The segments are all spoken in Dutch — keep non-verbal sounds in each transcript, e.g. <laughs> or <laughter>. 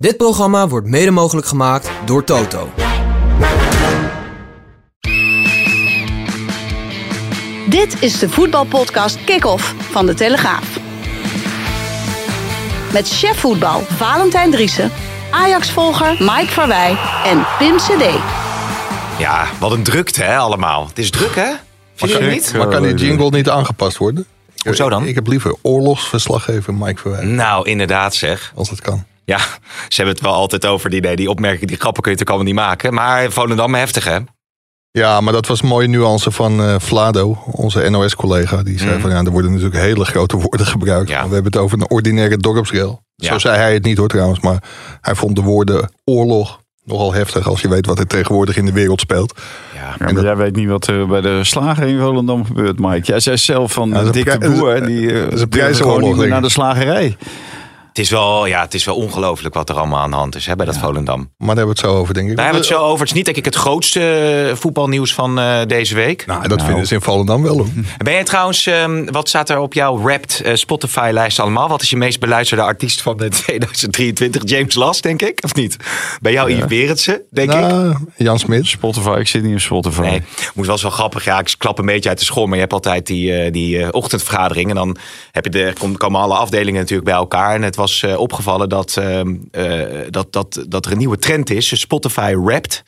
Dit programma wordt mede mogelijk gemaakt door Toto. Dit is de voetbalpodcast Kick-Off van De Telegraaf. Met chef voetbal Valentijn Driessen, Ajax-volger Mike Verwij en Pim CD. Ja, wat een drukte hè, allemaal. Het is druk hè? Vind je het niet? Maar kan die jingle niet aangepast worden? Hoezo dan? Ik heb liever oorlogsverslaggever Mike Verwij. Nou, inderdaad zeg. Als het kan. Ja, ze hebben het wel altijd over die, nee, die opmerkingen, die grappen kun je toch allemaal niet maken. Maar Volendam heftig hè? Ja, maar dat was een mooie nuance van eh, Vlado, onze NOS-collega. Die zei Mm. van ja, er worden natuurlijk hele grote woorden <laughs> gebruikt. Ja. We hebben het over een ordinaire dorpsrel. Ja. Zo zei hij het niet hoor trouwens. Maar hij vond de woorden oorlog nogal heftig als je weet wat er tegenwoordig in de wereld speelt. Ja. Ja, En maar dat- jij weet niet wat er bij de slager in Volendam gebeurt, Mike. Jij zei zelf van Ja, dikke boer, die dat is een eh, gewoon niet naar de slagerij. Het is wel, ja, het is wel ongelooflijk wat er allemaal aan de hand is hè, bij dat Volendam. Maar daar hebben we het zo over denk ik. Daar hebben we het zo over. Het is niet denk ik het grootste eh, voetbalnieuws van eh, deze week. Nou, dat vinden ze in Volendam wel hoor. <laughs> Ben jij trouwens, ehm, wat staat er op jouw Wrapped eh, Spotify-lijst allemaal? Wat is je meest beluisterde artiest van <laughs> de 2023? James Last, denk ik, of niet? Bij jou Yves Berendsen, denk ik? Nou, Jan Smit. Spotify, ik zit niet op Spotify. Nee, moet wel zo grappig. Ja, ik klap een beetje uit de school, maar je hebt altijd die, eh, die eh, ochtendvergadering. En dan heb je de, kom- komen alle afdelingen natuurlijk bij elkaar. En het was eh, opgevallen dat, ehm, eh, dat, dat, dat er een nieuwe trend is. Spotify Wrapped.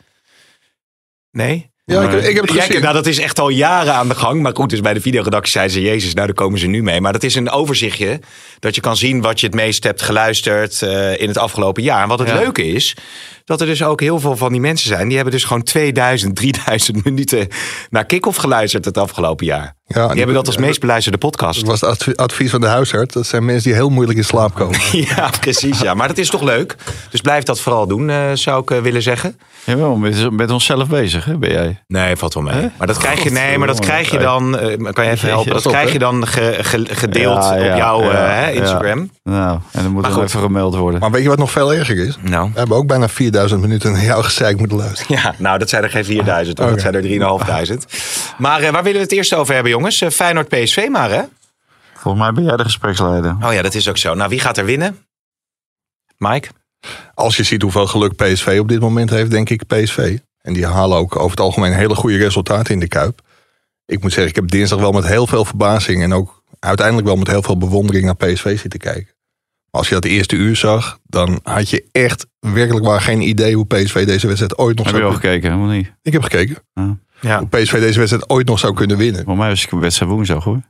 Nee? Ja, ik, ik heb het Ja, gezien. nou, dat is echt al jaren aan de gang. Maar goed, dus bij de videoredactie zeiden ze... Jezus, nou, daar komen ze nu mee. Maar dat is een overzichtje. Dat je kan zien wat je het meest hebt geluisterd eh, in het afgelopen jaar. En wat het Ja. leuke is... dat er dus ook heel veel van die mensen zijn... die hebben dus gewoon 2000, 3000 <laughs> minuten naar kick-off geluisterd het afgelopen jaar. Ja, die hebben dat als meest beluisterde podcast. Dat was het adv- advies van de huisarts. Dat zijn mensen die heel moeilijk in slaap komen. <laughs> Ja, precies. Ja. Maar dat is toch leuk. Dus blijf dat vooral doen, eh, zou ik eh, willen zeggen. Jawel, met, met onszelf bezig, hè, ben jij? Nee, valt wel mee. Maar dat krijg je, nee, maar dat krijg je dan, eh, kan je even helpen? Dat krijg je dan ge- ge- gedeeld Ja, ja, op jouw ja, eh, hè, ja. Instagram. Nou, en dan moet Maar er goed. even gemeld worden. Maar weet je wat nog veel erger is? Nou. We hebben ook bijna 4000 minuten naar jouw gezeik moeten luisteren. Ja, nou, dat zijn er geen 4000, hoor. dat zijn er 3500. Maar eh, waar willen we het eerst over hebben, jongens? Eh, Feyenoord PSV maar, hè? Volgens mij ben jij de gespreksleider. Oh ja, dat is ook zo. Nou, wie gaat er winnen? Mike? Als je ziet hoeveel geluk PSV op dit moment heeft, denk ik PSV. En die halen ook over het algemeen hele goede resultaten in de Kuip. Ik moet zeggen, ik heb dinsdag wel met heel veel verbazing... en ook uiteindelijk wel met heel veel bewondering naar PSV zitten kijken. Als je dat eerste uur zag, dan had je echt werkelijk waar geen idee... hoe PSV deze wedstrijd ooit nog Heb je zou al kunnen... gekeken? Helemaal niet. Ik heb gekeken. Ja. Hoe PSV deze wedstrijd ooit nog zou kunnen winnen. Voor mij was ik een wedstrijd woensdag, hoor.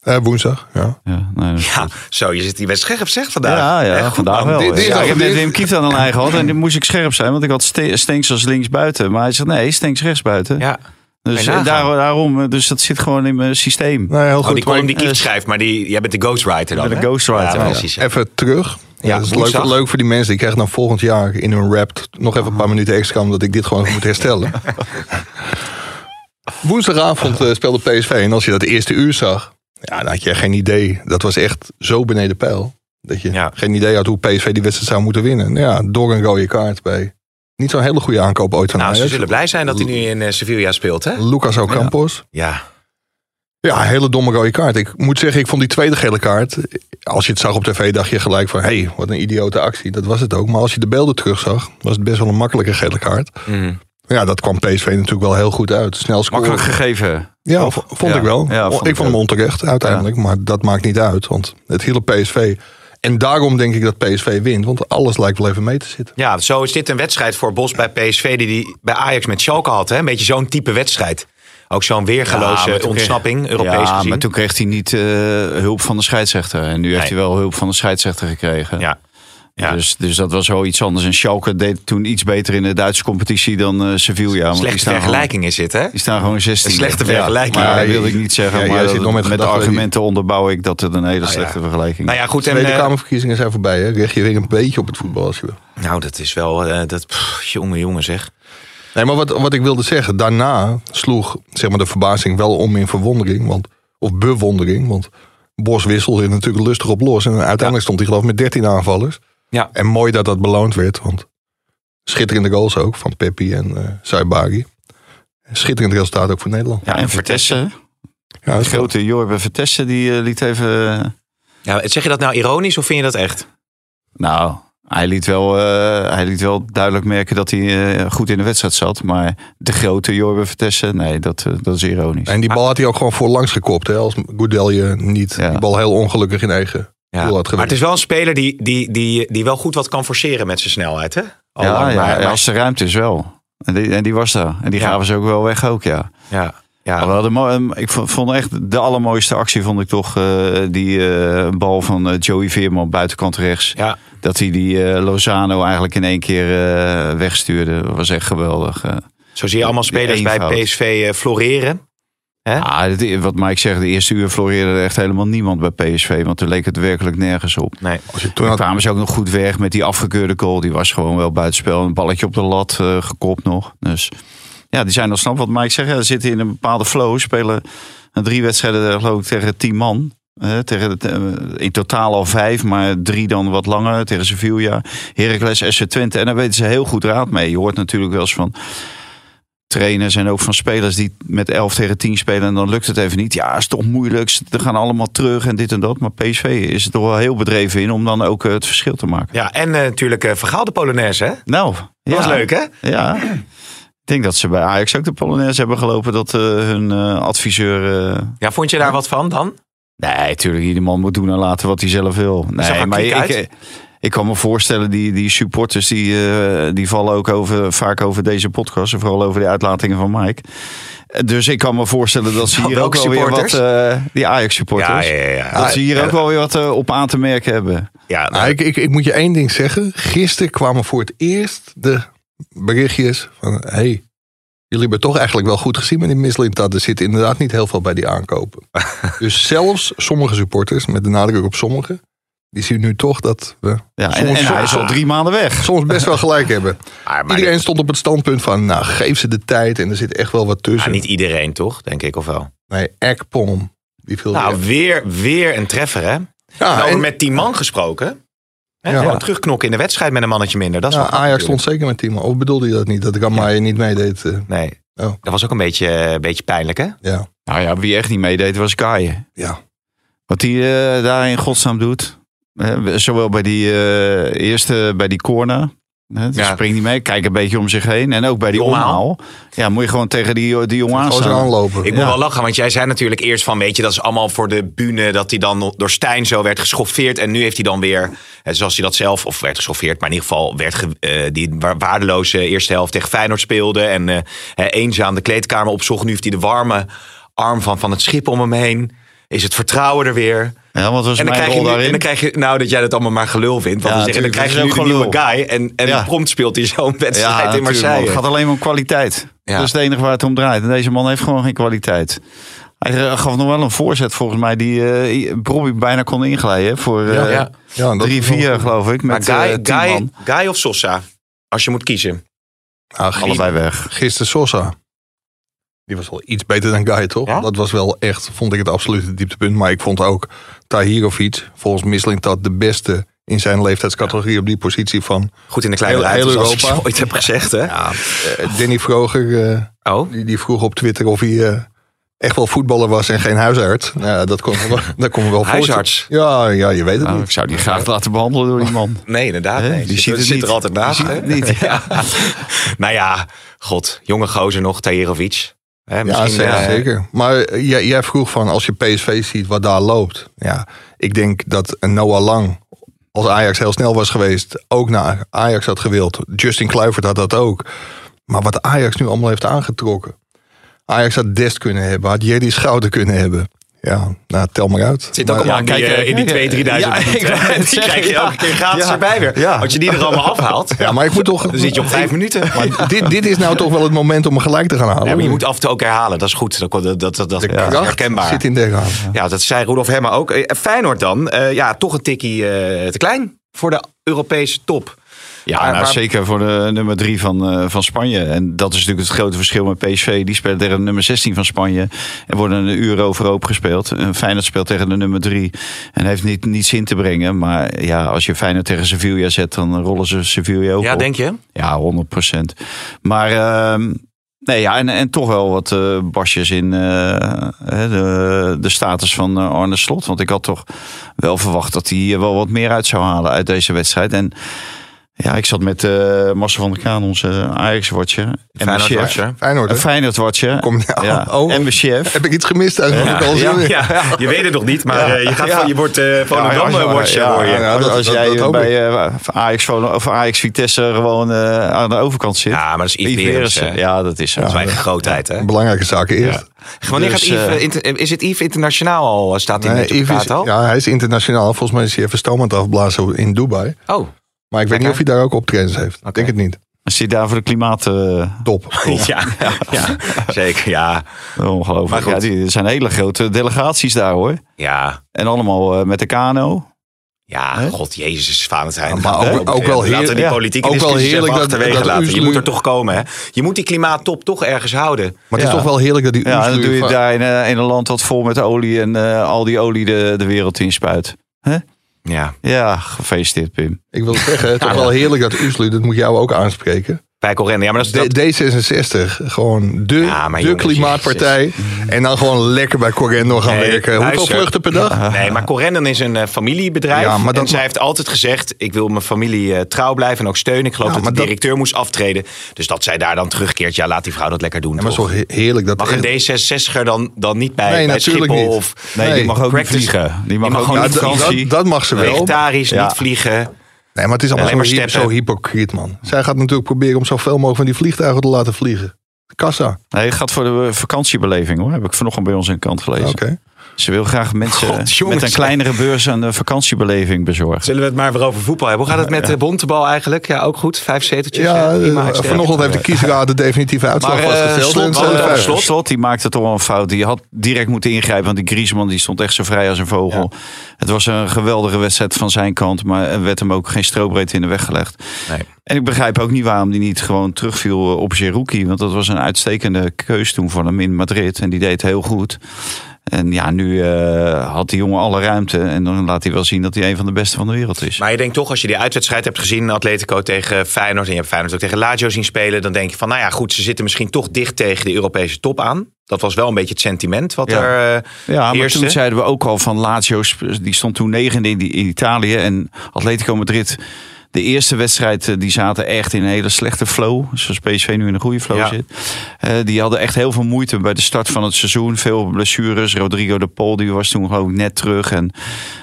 Eh, woensdag, ja. Ja, nee, Ja, zo, je zit hier best scherp zeg vandaag. Ja, ja, goed, vandaag man. wel. Dit- Ja, ik heb net Wim Kieft aan een ei gehad en dan moest ik scherp zijn, want ik had Stenks als links buiten. Maar hij zegt nee, Stenks rechts buiten. Ja. Dus eh, daar, daarom, eh, dus dat zit gewoon in mijn systeem. Nou, heel Oh, goed. die column maar die Kieft schrijft, maar die, jij bent de ghostwriter dan, Ik ben de hè? ghostwriter, Ja, precies. ja. Even terug. Ja, dat is leuk, leuk voor die mensen. Die krijgen dan volgend jaar in hun rap nog even een paar minuten extra... omdat ik dit gewoon moet herstellen. <laughs> Woensdagavond eh, speelde PSV. En als je dat eerste uur zag... Ja, dan had je geen idee. Dat was echt zo beneden peil. Dat je Ja. geen idee had hoe PSV die wedstrijd zou moeten winnen. Nou ja, door een rode kaart bij... Niet zo'n hele goede aankoop ooit van Nou, ze Ajax. zullen blij zijn dat hij nu in eh, Sevilla speelt, hè? Lucas Ocampos. Ja. Ja, hele domme rode kaart. Ik moet zeggen, ik vond die tweede gele kaart... Als je het zag op tv, dacht je gelijk van... hé, hey, wat een idiote actie. Dat was het ook. Maar als je de beelden terugzag... was het best wel een makkelijke gele kaart. Mhm. Ja, dat kwam PSV natuurlijk wel heel goed uit. Snel scoren. Makkelijk gegeven. Ja, Of- vond ja. ik wel. Ja, vond ik ik vond hem onterecht uiteindelijk. Maar dat maakt niet uit. Want het hielp PSV. En daarom denk ik dat PSV wint. Want alles lijkt wel even mee te zitten. Ja, zo is dit een wedstrijd voor Bos bij PSV die hij bij Ajax met Schalke had. Hè? Een beetje zo'n type wedstrijd. Ook zo'n weergeloze toen kreeg- ontsnapping, Europees ja, gezien. maar toen kreeg hij niet eh, hulp van de scheidsrechter. En nu heeft hij wel hulp van de scheidsrechter gekregen. Ja. Ja. Dus, dus dat was wel iets anders. En Schalke deed toen iets beter in de Duitse competitie dan eh, Sevilla. want Slechte vergelijking is dit, hè? Gewoon, die staan gewoon 16. Een slechte vergelijking. maar Ja, dat wilde ik niet zeggen. ja, maar zit met met, die- argumenten onderbouw ik dat het een hele ja. slechte vergelijking Nou ja, goed. En, Tweede eh, Kamerverkiezingen zijn voorbij, hè? Richt je weer een beetje op het voetbal als je wil. nou, dat is wel... eh, dat, pff, jongen, jongen zeg. Nee, maar wat, wat ik wilde zeggen, daarna sloeg zeg maar, de verbazing wel om in verwondering. Want, of bewondering, want Bos wisselde natuurlijk lustig op los. En uiteindelijk stond hij geloof ik met 13 aanvallers. Ja. En mooi dat dat beloond werd, want schitterende goals ook van Peppi en eh Saibari. Schitterend resultaat ook voor Nederland. Ja, en Vertessen. Ja, grote Jorbe Vertessen die eh, liet even... Ja, zeg je dat nou ironisch of vind je dat echt? nou, hij liet, wel, eh, hij liet wel duidelijk merken dat hij eh, goed in de wedstrijd zat. Maar de grote Jorbe Vertessen, nee, dat, dat is ironisch. En die bal had hij ook gewoon voorlangs gekopt. Hè, als Goudelje niet Ja. die bal heel ongelukkig in eigen Ja. Maar het is wel een speler die, die, die, die wel goed wat kan forceren met zijn snelheid, hè? Al ja, lang, ja, maar- maar- als de ruimte is wel. En die, en die was daar. En die Ja. gaven ze ook wel weg ook, ja. ja, ja. Mo- ehm, ik vond, echt de allermooiste actie vond ik toch eh, die eh, bal van eh, Joey Veerman buitenkant rechts. ja. Dat hij die Lozano eigenlijk in één keer wegstuurde. Dat was echt geweldig. Zo zie je allemaal spelers bij. PSV floreren. Hè? Ah, wat Mike zegt, de eerste uur floreerde er echt helemaal niemand bij PSV. Want er leek het werkelijk nergens op. Nee. Als je toen had, kwamen ze ook nog goed weg met die afgekeurde goal. Die was gewoon wel buitenspel. Een balletje op de lat eh, gekopt nog. Dus ja, die zijn nog snap. Wat Mike zegt, ja, ze zitten in een bepaalde flow. Spelen een drie wedstrijden geloof ik tegen tien man. Eh, tegen het, eh, in totaal al vijf, maar drie dan wat langer. Tegen Sevilla, Heracles, SC Twente. En daar weten ze heel goed raad mee. Je hoort natuurlijk wel eens van trainers en ook van spelers die met 11 tegen 10 spelen en dan lukt het even niet. Ja, is toch moeilijk. Ze gaan allemaal terug en dit en dat. Maar PSV is er toch wel heel bedreven in om dan ook eh, het verschil te maken. Ja, en eh, natuurlijk eh Vergaal de Polonaise, hè? Nou, Dat was leuk, hè? Ja. Ik denk dat ze bij Ajax ook de Polonaise hebben gelopen dat hun adviseur. Ja, vond je daar wat van dan? Nee, tuurlijk, ieder man moet doen en laten wat hij zelf wil. Nee, maar ik, uit. ik, ik kan me voorstellen, die, die supporters die, eh, die vallen ook over, vaak over deze podcast. En vooral over de uitlatingen van Mike. Eh, Dus ik kan me voorstellen dat ze hier ook wel weer wat... supporters? eh, die Ajax supporters. ja, ja. Dat ze hier Ja, ook wel weer wat op aan te merken hebben. Ja, Nou, nou, ik, ik, ik moet je één ding zeggen. Gisteren kwamen voor het eerst de berichtjes van... hey, jullie hebben toch eigenlijk wel goed gezien met die Mislintat. Er zit inderdaad niet heel veel bij die aankopen. <laughs> dus zelfs sommige supporters, met de nadruk op sommige... die zien nu toch dat we Ja, en, soms, en hij is al drie maanden weg. soms best wel gelijk hebben. maar, <laughs> maar Iedereen stond op het standpunt van... nou, geef ze de tijd en er zit echt wel wat tussen. niet iedereen, toch? Denk ik, of wel? Nee, Ekpom. Die viel Nou, weer. weer, een treffer, hè? Ja, nou, en- met tien man gesproken. Hè? Ja. Gewoon terugknokken in de wedstrijd met een mannetje minder. Dat is ja, Ajax stond zeker met team. Of bedoelde je dat niet? Dat ik Amaya niet meedeed? eh, Nee. Oh. Dat was ook een beetje, een beetje pijnlijk, hè? ja. Nou ja, wie echt niet meedeed was Kaaien. ja. Wat hij eh, daar in godsnaam doet. Zowel bij die eh, eerste, bij die corner. Hè, Ja. springt niet mee, kijk een beetje om zich heen. En ook bij die Die omhaal. Ja, moet je gewoon tegen die, die jongen aanlopen. Ik moet Ja. wel lachen, want jij zei natuurlijk eerst van, weet je, dat is allemaal voor de bühne, dat hij dan door Stijn zo werd geschoffeerd. En nu heeft hij dan weer, zoals hij dat zelf, of werd geschoffeerd, maar in ieder geval werd ge- eh, die wa- waardeloze eerste helft tegen Feyenoord speelde. En eh, eh, eenzaam de kleedkamer opzocht. Nu heeft hij de warme arm van, van het schip om hem heen. Is het vertrouwen er weer? Ja, was En dan, mijn krijg je rol daarin? en dan krijg je, nou dat jij dat allemaal maar gelul vindt. Want Ja, dan, zeggen, dan krijg je nu ook nieuwe guy. En, en Ja. prompt speelt hij zo'n wedstrijd in natuurlijk, man. Marseille. Het gaat alleen om kwaliteit. Ja. Dat is het enige waar het om draait. En deze man heeft gewoon geen kwaliteit. Hij eh, gaf nog wel een voorzet volgens mij die eh Bobby bijna kon inglijden. Voor eh, Ja, ja. Ja, 3-4 wel- geloof ik. Maar Met Guy, tien Guy. Guy of Sosa? Als je moet kiezen. Ah, Allebei weg. Gisteren Sosa. Die was wel iets beter dan Guy, toch? Ja? Dat was wel echt, vond ik het absolute dieptepunt. Maar ik vond ook Tahirovic, volgens Mislintat, de beste in zijn leeftijdscategorie op die positie van Goed in de kleine Heel- heel ik Europa. ooit heb gezegd. Hè? ja, eh, Danny Vroger. eh, Oh, die, die vroeg op Twitter of hij eh, echt wel voetballer was en geen huisarts. Nou, ja, dat kon, wel- <laughs> dat wel Huisarts? voorstellen. Ja, ja, je weet het Nou, niet. ik zou die graag laten behandelen door die man. <laughs> nee, inderdaad. Nee. Die zit, het zit er altijd naast. Die ziet hè? het niet, ja. <laughs> nou ja, god. Jonge gozer nog, Tajerovic. Hè, Ja, zeker. eh, zeker. Maar eh, jij, jij vroeg van als je PSV ziet wat daar loopt. Ja, ik denk dat Noah Lang, als Ajax heel snel was geweest, ook naar Ajax had gewild. Justin Kluivert had dat ook. Maar wat Ajax nu allemaal heeft aangetrokken. Ajax had Dest kunnen hebben, had Jerry Schouten kunnen hebben. Ja, nou, tel maar uit. Zit ook Maar- allemaal in die, eh, kijk, in die kijk, 2, 3000 ja, ik minuten. wou net <laughs> Die zeggen, krijg je elke keer gratis Ja. erbij weer. Ja. Als je die er allemaal afhaalt, Ja, maar ik moet toch... dan zit je op vijf minuten. Maar dit, dit is nou toch wel het moment om me gelijk te gaan halen. Ja, maar je moet af en toe ook herhalen. Dat is goed. Dat, dat, dat, dat, is herkenbaar. zit in. Ja, dat zei Rudolf Hemmer ook. Eh, Feyenoord dan, eh, ja, toch een tikkie eh, te klein voor de Europese top. Ja, Maar- nou, maar- zeker voor de nummer drie van, eh, van Spanje. En dat is natuurlijk het grote verschil met PSV. Die spelen tegen de nummer 16 van Spanje. En worden een uur overhoop gespeeld. En Feyenoord speelt tegen de nummer drie. En heeft niet, niets in te brengen. Maar ja, als je Feyenoord tegen Sevilla zet, dan rollen ze Sevilla ook Ja, op. denk je? Ja, 100 procent. Maar ehm, nee, ja, en, en toch wel wat eh basjes in eh, de, de status van Arne Slot. Want ik had toch wel verwacht dat hij wel wat meer uit zou halen uit deze wedstrijd. En ja, ik zat met eh Marcel van der Kaan, onze Ajax-watcher. En mijn chef. Feyenoord-watcher. Feyenoord, Feyenoord-watcher. Kom, ja, ja. <laughs> oh. En mijn chef. Heb ik iets gemist uit wat ik al Ja, ja, je weet het nog niet, maar Ja. eh, je, gaat Ja. van, je wordt eh Volendam-watcher. ja, ja, als, dat- als dat- jij dat bij eh, Ajax, of Ajax Vitesse gewoon eh, aan de overkant zit. Ja, maar dat is Yves. Ja, dat is zo. Dat is mijn grootheid, hè? Belangrijke zaken eerst. Wanneer Dus, gaat Yves, eh, eh, inter- is het Yves internationaal al? Staat hij Nee, op de is, al? ja, hij is internationaal. Volgens mij is hij even stoom aan het afblazen in Dubai. Oh, Maar ik weet niet of hij daar ook optredens heeft. Ik denk het niet. Als hij daar voor de klimaat... eh, Top. <laughs> ja, ja, <laughs> zeker. Ja, ongelooflijk. Maar goed. Ja, die, er zijn hele grote delegaties daar hoor. ja. En allemaal eh, met de kano. Ja, Hè? god jezus, Valentijn. maar ook- ook wel Laten we heerlijk- die ja, politieke ook wel heerlijk dat- laten. Je moet er toch komen, hè? Je moet die klimaattop toch ergens houden. Maar het is Ja. toch wel heerlijk dat die Ja, en dan doe je van- daar in, eh, in een land dat vol met olie en eh, al die olie de, de wereld inspuit. Ja, Ja, gefeliciteerd Pim. Ik wil zeggen, het is toch wel heerlijk dat Uslu, dat moet jou ook aanspreken. Bij Corrende. Ja, maar dat is... D- Dat, D66, gewoon de, Ja, de jongens, klimaatpartij. En dan gewoon lekker bij Correndo gaan Nee, werken. Hoeveel vluchten per dag? <laughs> Nee, maar Corendon is een eh, familiebedrijf. Ja, maar dat en zij heeft altijd gezegd: ik wil mijn familie eh, trouw blijven en ook steunen. Ik geloof Ja, dat de dat- directeur moest aftreden. Dus dat zij daar dan terugkeert. Ja, laat die vrouw dat lekker doen. Ja, maar toch? zo he- heerlijk dat Mag echt- een D66er dan, dan niet bij, Nee, bij natuurlijk Schiphol? niet. Of Nee, Nee, die mag ook niet vliegen. Die mag, mag ook gewoon Ja, niet dat, vakantie. dat, dat mag ze wel. vegetarisch, niet vliegen. Nee, maar het is allemaal zo, zo hypocriet, man. Zij gaat natuurlijk proberen om zoveel mogelijk van die vliegtuigen te laten vliegen. Kassa. Nee, het gaat voor de vakantiebeleving hoor. Heb ik vanochtend bij ons in de krant gelezen. Oké. Ze wil graag mensen God, jongens. met een kleinere beurs een vakantiebeleving bezorgen. Zullen we het maar weer over voetbal hebben? Hoe gaat het met de Bontebal eigenlijk? Ja, ook goed. Vijf zeteltjes. Ja, eh, vanochtend heeft de kiesraad de definitieve uitslag Maar eh, vastgesteld. slot, En eh, slot, slot, die maakte toch wel een fout. Die had direct moeten ingrijpen. Want die Griezmann die stond echt zo vrij als een vogel. Het was een geweldige wedstrijd van zijn kant. Maar er werd hem ook geen strobreedte in de weg gelegd. Nee. En ik begrijp ook niet waarom die niet gewoon terugviel op Zerouki. Want dat was een uitstekende keus toen van hem in Madrid. En die deed het heel goed. En ja, nu eh, had die jongen alle ruimte. En dan laat hij wel zien dat hij een van de beste van de wereld is. Maar je denkt toch, als je die uitwedstrijd hebt gezien, Atletico tegen Feyenoord, en je hebt Feyenoord ook tegen Lazio zien spelen, dan denk je van, nou ja, goed, ze zitten misschien toch dicht tegen de Europese top aan. Dat was wel een beetje het sentiment wat Ja. er eh, Ja, maar eerste. toen zeiden we ook al van Lazio, die stond toen negende in, in Italië. En Atletico Madrid, de eerste wedstrijd, eh, die zaten echt in een hele slechte flow. Zoals PSV nu in een goede flow Ja. zit. Eh, die hadden echt heel veel moeite bij de start van het seizoen. Veel blessures. Rodrigo de Pol, die was toen geloof ik net terug. En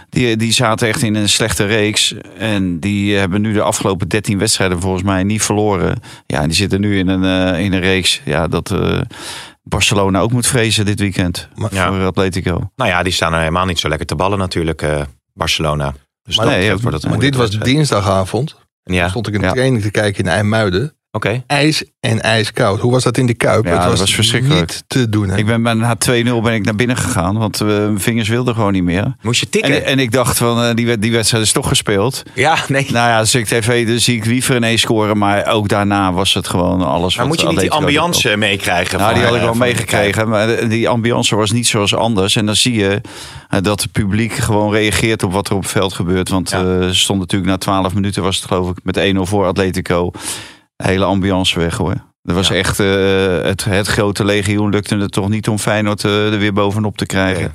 die, die zaten echt in een slechte reeks. En die hebben nu de afgelopen 13 wedstrijden volgens mij niet verloren. Ja, en die zitten nu in een, eh, in een reeks. Ja, dat... Barcelona ook moet vrezen dit weekend Maar- Ja. voor Atletico. Nou ja, die staan er helemaal niet zo lekker te ballen natuurlijk, Barcelona. Dus Maar dat nee, Maar dit was dinsdagavond. Ja, Stond ik een Ja. training te kijken in IJmuiden. Oké. IJs en ijskoud. Hoe was dat in de Kuip? Ja, het dat was, was verschrikkelijk. niet te doen. Hè? Ik ben bij- na 2-0 ben ik naar binnen gegaan, want eh, mijn vingers wilden gewoon niet meer. Moest je tikken? En, en ik dacht van, eh, die, die wedstrijd is toch gespeeld. ja, nee. Nou ja, als ik tv, dan zie ik liever ineens scoren. Maar ook daarna was het gewoon alles maar wat moet je niet die ambiance meekrijgen? Nou, die had ik wel meegekregen. Maar die ambiance was niet zoals anders. En dan zie je eh, dat het publiek gewoon reageert op wat er op het veld gebeurt. Want Ja. eh, ze stond natuurlijk na 12 minuten, was het geloof ik, met 1-0 voor Atletico. Hele ambiance weg hoor. Er was Ja. echt eh, het, het grote legioen lukte het toch niet om Feyenoord eh, er weer bovenop te krijgen.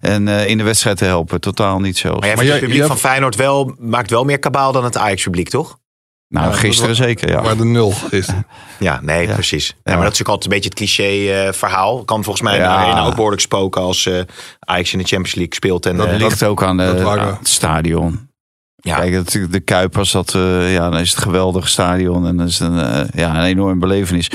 En eh, in de wedstrijd te helpen. Totaal niet zelfs. Maar jij Maar vindt jij- het publiek jij- van Feyenoord wel, maakt wel meer kabaal dan het Ajax-publiek, toch? nou, Ja, dat gisteren was- zeker, ja. Maar de nul gisteren. <laughs> Ja, nee, Ja. precies. Ja, Ja. maar dat is natuurlijk altijd een beetje het cliché-verhaal. kan volgens mij Ja. ook behoorlijk spoken als eh Ajax in de Champions League speelt. En, Dat eh, ligt ook aan, de, dat aan het stadion. Ja. Kijk, natuurlijk de Kuip, als dat, eh, ja, dan is het geweldig stadion en dat is een, eh, ja, een enorm belevenis.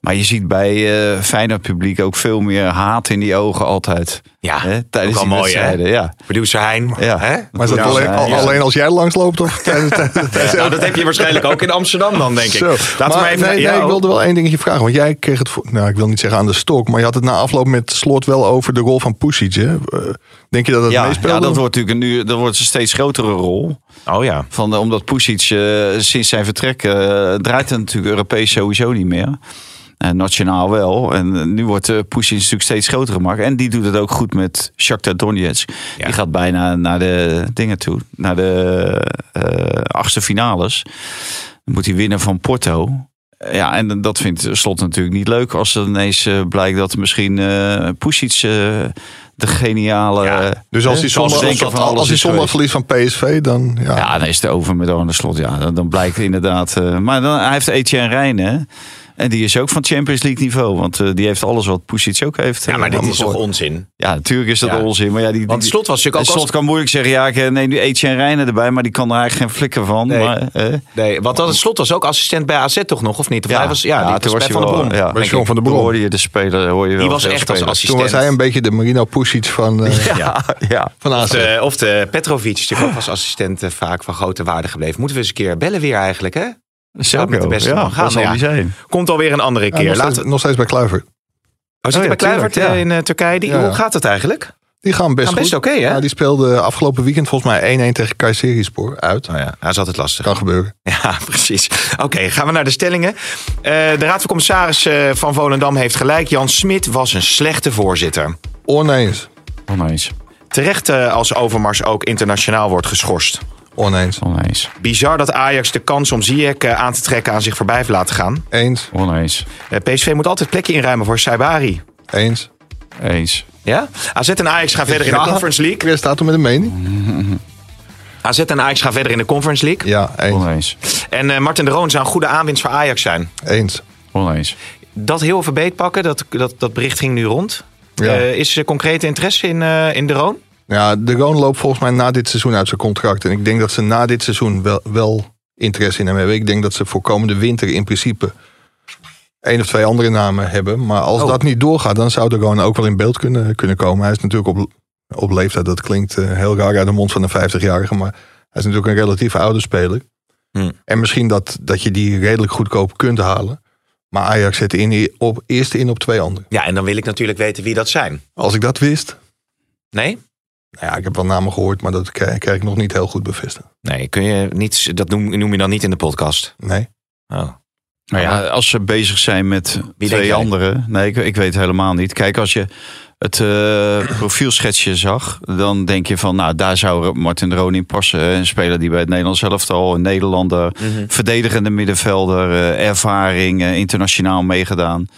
Maar je ziet bij eh Feyenoord publiek ook veel meer haat in die ogen altijd. Ja, Hè? Tijdens ook hè? wedstrijden. Ja. Producer Hein. Ja. Hè? Maar is dat Ja, alleen, ja, al- ja. alleen als jij langsloopt? Of <laughs> tijdens, tijdens, Nou, dat heb je waarschijnlijk ook in Amsterdam dan, denk ik. Zo. Laten we maar maar even... nee, ik wilde wel één dingetje vragen. Want jij kreeg het, voor- nou ik wil niet zeggen aan de stok, maar je had het na afloop met Slot wel over de rol van Pusic. Hè? Eh, Denk je dat dat Ja, meespeelde? ja, dat wordt natuurlijk een, nu, dat wordt een steeds grotere rol. Oh ja. Van, omdat Pusic eh, sinds zijn vertrek draait het natuurlijk Europees sowieso niet meer. En nationaal wel. En eh, nu wordt uh, Pusic natuurlijk steeds groter gemaakt. En die doet het ook goed met Shakhtar Donetsk. Ja. Die gaat bijna naar de dingen toe. Naar de eh, achtste finales. Dan moet hij winnen van Porto. Ja, en dat vindt Slot natuurlijk niet leuk als er ineens eh, blijkt dat misschien eh Pusic eh, de geniale... Ja, dus als hij zondag, denken als, van alles als hij is zondag geweest. verliest van PSV, dan ja. Ja, dan is het over met Arne Slot. Ja, dan, dan blijkt inderdaad. eh, maar dan, hij heeft Etienne Rijn, hè? En die is ook van Champions League niveau. Want eh, die heeft alles wat Pusic ook heeft. Ja, eh, maar dit is toch onzin? Ja, natuurlijk is dat Ja. onzin. Maar ja, die, Want die- Slot was natuurlijk en ook... Slot Als, kan moeilijk zeggen, ja, ik neem nu Etienne Rijnen erbij, maar die kan er eigenlijk geen flikker van. Nee. Maar, eh, nee, want dat, Slot was ook assistent bij AZ toch nog, of niet? Of Ja. hij was, ja, Ja, die toen was Van der wel, Brom. ja. van toen Brom. hoorde je de speler, hoor je wel Die was echt als assistent. Toen was hij een beetje de Marino Pusic van, eh <laughs> Ja, ja. <laughs> van Of AZ. de, of de Petrovic, die ook als assistent eh, vaak van grote waarde gebleven. Moeten we eens een keer bellen weer eigenlijk, hè? Zo met de beste ja, man gaan, dat zal ja. die zijn. Komt alweer een andere Ja, keer. nog, steeds, nog steeds bij Kluivert. oh, zit Oh, bij Kluivert tuurlijk, eh, ja. in eh, Turkije? Die, Ja, ja. Hoe gaat het eigenlijk? Die gaan best Gaan best goed. oké, hè? Ja, die speelde afgelopen weekend volgens mij 1-1 tegen Kayserispor uit. Oh ja, hij is altijd lastig. Kan gebeuren. <laughs> Ja, precies. Oké, gaan we naar de stellingen. Eh, de Raad van Commissaris eh, van Volendam heeft gelijk. Jan Smit was een slechte voorzitter. Oneens. Oneens. Terecht eh, als Overmars ook internationaal wordt geschorst. Oneens. Oneens. Bizar dat Ajax de kans om Ziyech eh, aan te trekken aan zich voorbij heeft laten gaan. Eens. Oneens. Eh, PSV moet altijd plekje inruimen voor Saibari. Eens. Eens. Ja? AZ en Ajax gaan verder in de. Conference League. Chris staat er met een mening? <laughs> AZ en Ajax gaan verder in de Conference League. Ja, eens. Oneens. En eh, Martin de Roon zou een goede aanwinst voor Ajax zijn. Eens. Oneens. Dat heel even beetpakken, dat, dat, dat bericht ging nu rond. Ja. Eh, is er concrete interesse in, eh, in de Roon? Ja, de Roon loopt volgens mij na dit seizoen uit zijn contract. En ik denk dat ze na dit seizoen wel, wel interesse in hem hebben. Ik denk dat ze voor komende winter in principe één of twee andere namen hebben. Maar als Oh. dat niet doorgaat, dan zou de Roon ook wel in beeld kunnen, kunnen komen. Hij is natuurlijk op, op leeftijd, dat klinkt eh, heel raar uit de mond van een 50-jarige. Maar hij is natuurlijk een relatief oude speler. Hmm. En misschien dat, dat je die redelijk goedkoop kunt halen. Maar Ajax zet in, op, eerst in op twee anderen. Ja, en dan wil ik natuurlijk weten wie dat zijn. Als ik dat wist, Nee? Nou ja, ik heb wel namen gehoord, maar dat krijg, krijg ik nog niet heel goed bevestigd. Nee, kun je niet, dat noem, noem je dan niet in de podcast. Nee. Oh. Nou ja, als ze bezig zijn met twee anderen. Nee, ik, ik weet het helemaal niet. Kijk, als je het eh, profielschetsje zag, dan denk je van, nou, daar zou Martin Roon in passen. Een speler die bij het Nederlands elftal, een Nederlander, verdedigende middenvelder, eh, ervaring, eh, internationaal meegedaan.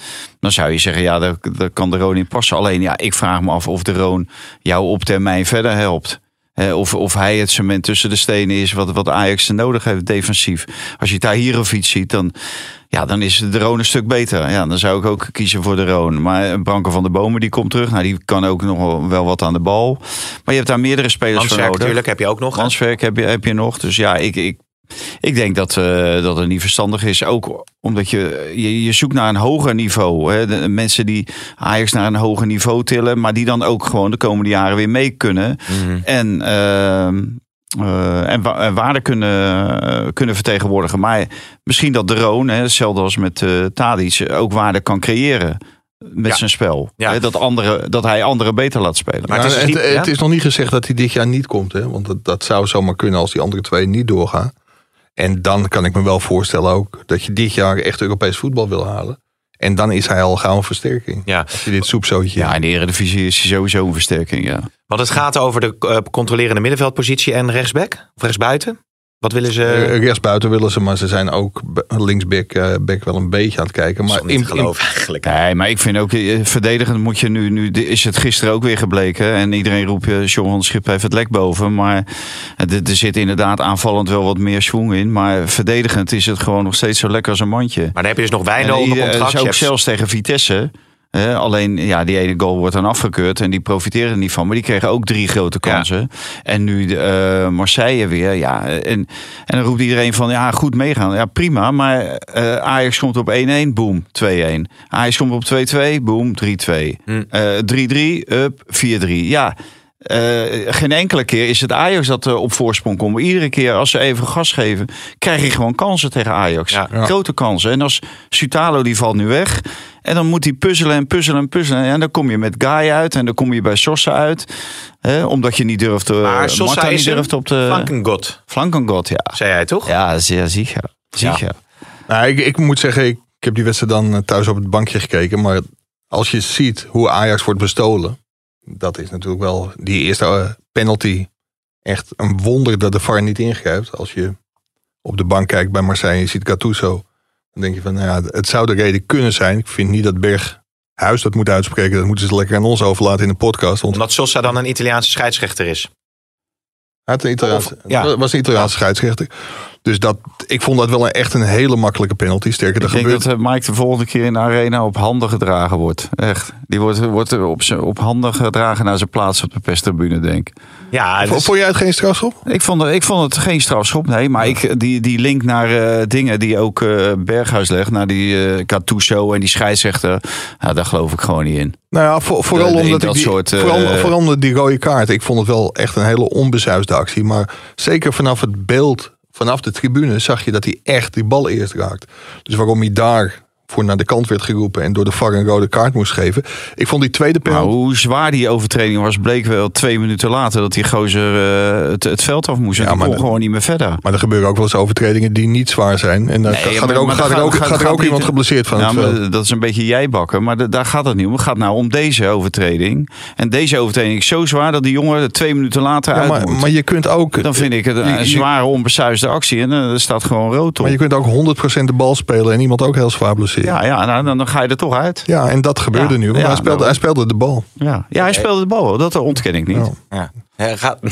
Dan zou je zeggen, ja, daar, daar kan de Roon in passen. Alleen, ja, ik vraag me af of de Roon jou op termijn verder helpt. Of, of hij het cement tussen de stenen is wat, wat Ajax er nodig heeft defensief. Als je daar hier of iets ziet, dan, ja, dan is de Roon een stuk beter. Ja, dan zou ik ook kiezen voor de Roon. Maar Branko van de Bomen die komt terug. Nou, die kan ook nog wel- wat aan de bal. Maar je hebt daar meerdere spelers voor Manswerk nodig. natuurlijk heb je ook nog. Transferk heb je, heb je nog. Dus ja, ik, ik, ik denk dat, eh, dat het niet verstandig is. Ook omdat je, je, je zoekt naar een hoger niveau. Hè. De, mensen die Ajax naar een hoger niveau tillen. Maar die dan ook gewoon de komende jaren weer mee kunnen. Mhm. En, ehm, eh, en, wa- en waarde kunnen, eh, kunnen vertegenwoordigen. Maar misschien dat de Roon, hè, hetzelfde als met eh Tadic, ook waarde kan creëren. Met Ja. zijn spel. Ja. Dat, andere, dat hij anderen beter laat spelen. Maar Ja, het is het, niet- het ja? is nog niet gezegd dat hij dit jaar niet komt. Hè? Want dat, dat zou zomaar kunnen als die andere twee niet doorgaan. En dan kan ik me wel voorstellen ook dat je dit jaar echt Europees voetbal wil halen. En dan is hij al gauw een versterking. Ja. Als je dit soepzootje... ja, in de Eredivisie is hij sowieso een versterking. Ja. Want het gaat over de eh, controlerende middenveldpositie en rechtsback of rechtsbuiten. Wat willen ze? Eh, rechtsbuiten willen ze, maar ze zijn ook b- linksback eh, wel een beetje aan het kijken. maar niet in, geloven eigenlijk. Nee, maar ik vind ook, eh, verdedigend moet je nu, nu is het gisteren ook weer gebleken. En iedereen roept, eh, John van Schip heeft het lek boven. Maar er, er zit inderdaad aanvallend wel wat meer schwung in. Maar verdedigend is het gewoon nog steeds zo lekker als een mandje. Maar dan heb je dus nog onder ieder- contract. ook Je hebt- zelfs tegen Vitesse. Alleen, ja, die ene goal wordt dan afgekeurd en die profiteren er niet van. Maar die kregen ook drie grote kansen. En nu de, eh, Marseille weer, ja. En, en dan roept iedereen van, ja, goed meegaan. Ja, prima. Maar eh, Ajax komt op 1-1, boom, 2-1. Ajax komt op 2-2, boom, 3-2. Hm. Eh, 3-3, up, 4-3. Ja, eh, geen enkele keer is het Ajax dat eh, op voorsprong komt. Maar iedere keer als ze even gas geven, krijg je gewoon kansen tegen Ajax. Ja. Grote kansen. En als Sutalo die valt nu weg. En dan moet hij puzzelen en puzzelen en puzzelen. En dan kom je met Guy uit. En dan kom je bij Sosa uit. Hè, omdat je niet durft te. Maar Sosa Marta is niet een durft op de. Flankengod, Flankengod, ja. zei hij toch? Ja, zeer zeker. Zeker. Nou, ik, ik moet zeggen, ik, ik heb die wedstrijd dan eh, thuis op het bankje gekeken. Maar als je ziet hoe Ajax wordt bestolen. Dat is natuurlijk wel die eerste eh, penalty. Echt een wonder dat de VAR niet ingrijpt. Als je op de bank kijkt bij Marseille en je ziet Gattuso. Dan denk je van, nou ja, het zou de reden kunnen zijn. Ik vind niet dat Berghuis dat moet uitspreken. Dat moeten ze lekker aan ons overlaten in de podcast. Want Omdat Sosa dan een Italiaanse scheidsrechter is. hij had een Italiaanse, ja. het was een Italiaanse scheidsrechter. Dus dat, ik vond dat wel een, echt een hele makkelijke penalty. Sterker, Ik denk gebeurt. dat eh, Mike de volgende keer in de arena op handen gedragen wordt. Echt. Die wordt, wordt er op, op handen gedragen naar zijn plaats op de perstribune, denk ik. Ja, dus, Vond jij het geen strafschop? Ik vond, het- ik vond het geen strafschop, nee. Maar ik, die, die link naar eh, dingen die ook eh, Berghuis legt. Naar die eh Gattuso en die scheidsrechter. Ja, daar geloof ik gewoon niet in. Nou ja, voor- vooral De- de- omdat dat ik die, soort, vooral, vooral omdat die rode kaart. Ik vond het wel echt een hele onbezuisde actie. Maar zeker vanaf het beeld, vanaf de tribune, zag je dat hij echt die bal eerst raakt. Dus waarom hij daar voor naar de kant werd geroepen en door de VAR een rode kaart moest geven. Ik vond die tweede Maar penalty. hoe zwaar die overtreding was, bleek wel twee minuten later dat die gozer eh, het, het veld af moest. En Ja, die maar kon de- gewoon niet meer verder. Maar er gebeuren ook wel eens overtredingen die niet zwaar zijn. En dan Nee, gaat, maar- er ook, maar gaat, dat er ook, gaat- gaat er gaat ook niet- iemand geblesseerd van Ja, het veld. maar dat is een beetje jijbakken. Maar da- daar gaat het niet om. Het gaat nou om deze overtreding. En deze overtreding is zo zwaar dat die jongen twee minuten later Ja, uit maar, moet. maar je kunt ook... dan vind ik het een, zware onbesuisde actie. En eh, er staat gewoon rood op. Maar je kunt ook 100% de bal spelen en iemand ook heel zwaar blesseren. Ja, Ja, ja nou, dan, dan ga je er toch uit. en dat gebeurde Ja, nu. Ja, hij, speelde, nou- hij speelde de bal. Ja, ja hij speelde de bal. Dat ontken ik niet. Ja. ja. Ja, gaat? <laughs>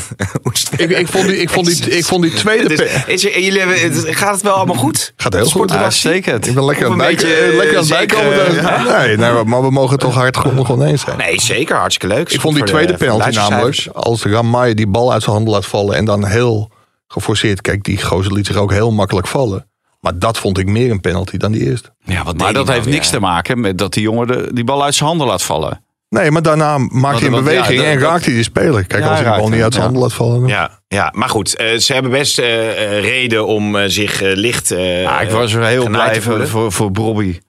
Ik, ik, vond die, ik, vond die, ik vond die tweede... Dus, is er- jullie hebben, het- gaat het wel allemaal goed? Gaat heel goed. Ja, zeker. Ik ben lekker aan een het beetje, lekker aan het zeker, bijkomen. eh, nee, nee, maar we mogen toch hardgrondig oneens zijn. Nee, zeker. Hartstikke leuk. ik vond die tweede de penalty namelijk, als Ramai die bal uit zijn handen laat vallen en dan heel geforceerd, kijk, die gozer liet zich ook heel makkelijk vallen. Maar dat vond ik meer een penalty dan die eerste. Ja, wat Maar dat hij heeft nou niks te maken met dat die jongen de, die bal uit zijn handen laat vallen. Nee, maar daarna maakt hij een want, ja, beweging dat- en raakt hij die speler. Kijk, Ja, als hij de bal niet uit zijn ja. handen laat vallen. dan- Ja, ja, maar goed. eh, ze hebben best eh, eh, reden om eh, zich eh, licht eh Ja, ik was er heel blij voor, voor, voor Bobby.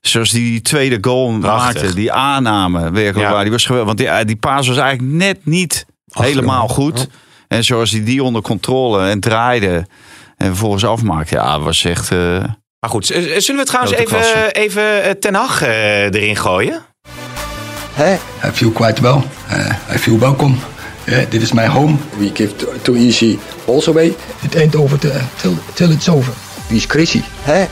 Zoals die tweede goal Prachtig. maakte. Die aanname. Werkelijk Ja. waar. Die was geweldig. Want die, die paas was eigenlijk net niet helemaal goed. En zoals hij die onder controle en draaide. En vervolgens afmaakte. Ja, was echt... eh, Maar goed, zullen we trouwens Grote even, even eh, Ten Hag eh, erin gooien? Hey, I feel quite well. Uh, I feel welcome. Yeah, this is my home. We give too, too easy balls away. It ain't over till, till, till it's over. Wie is crazy? Hè?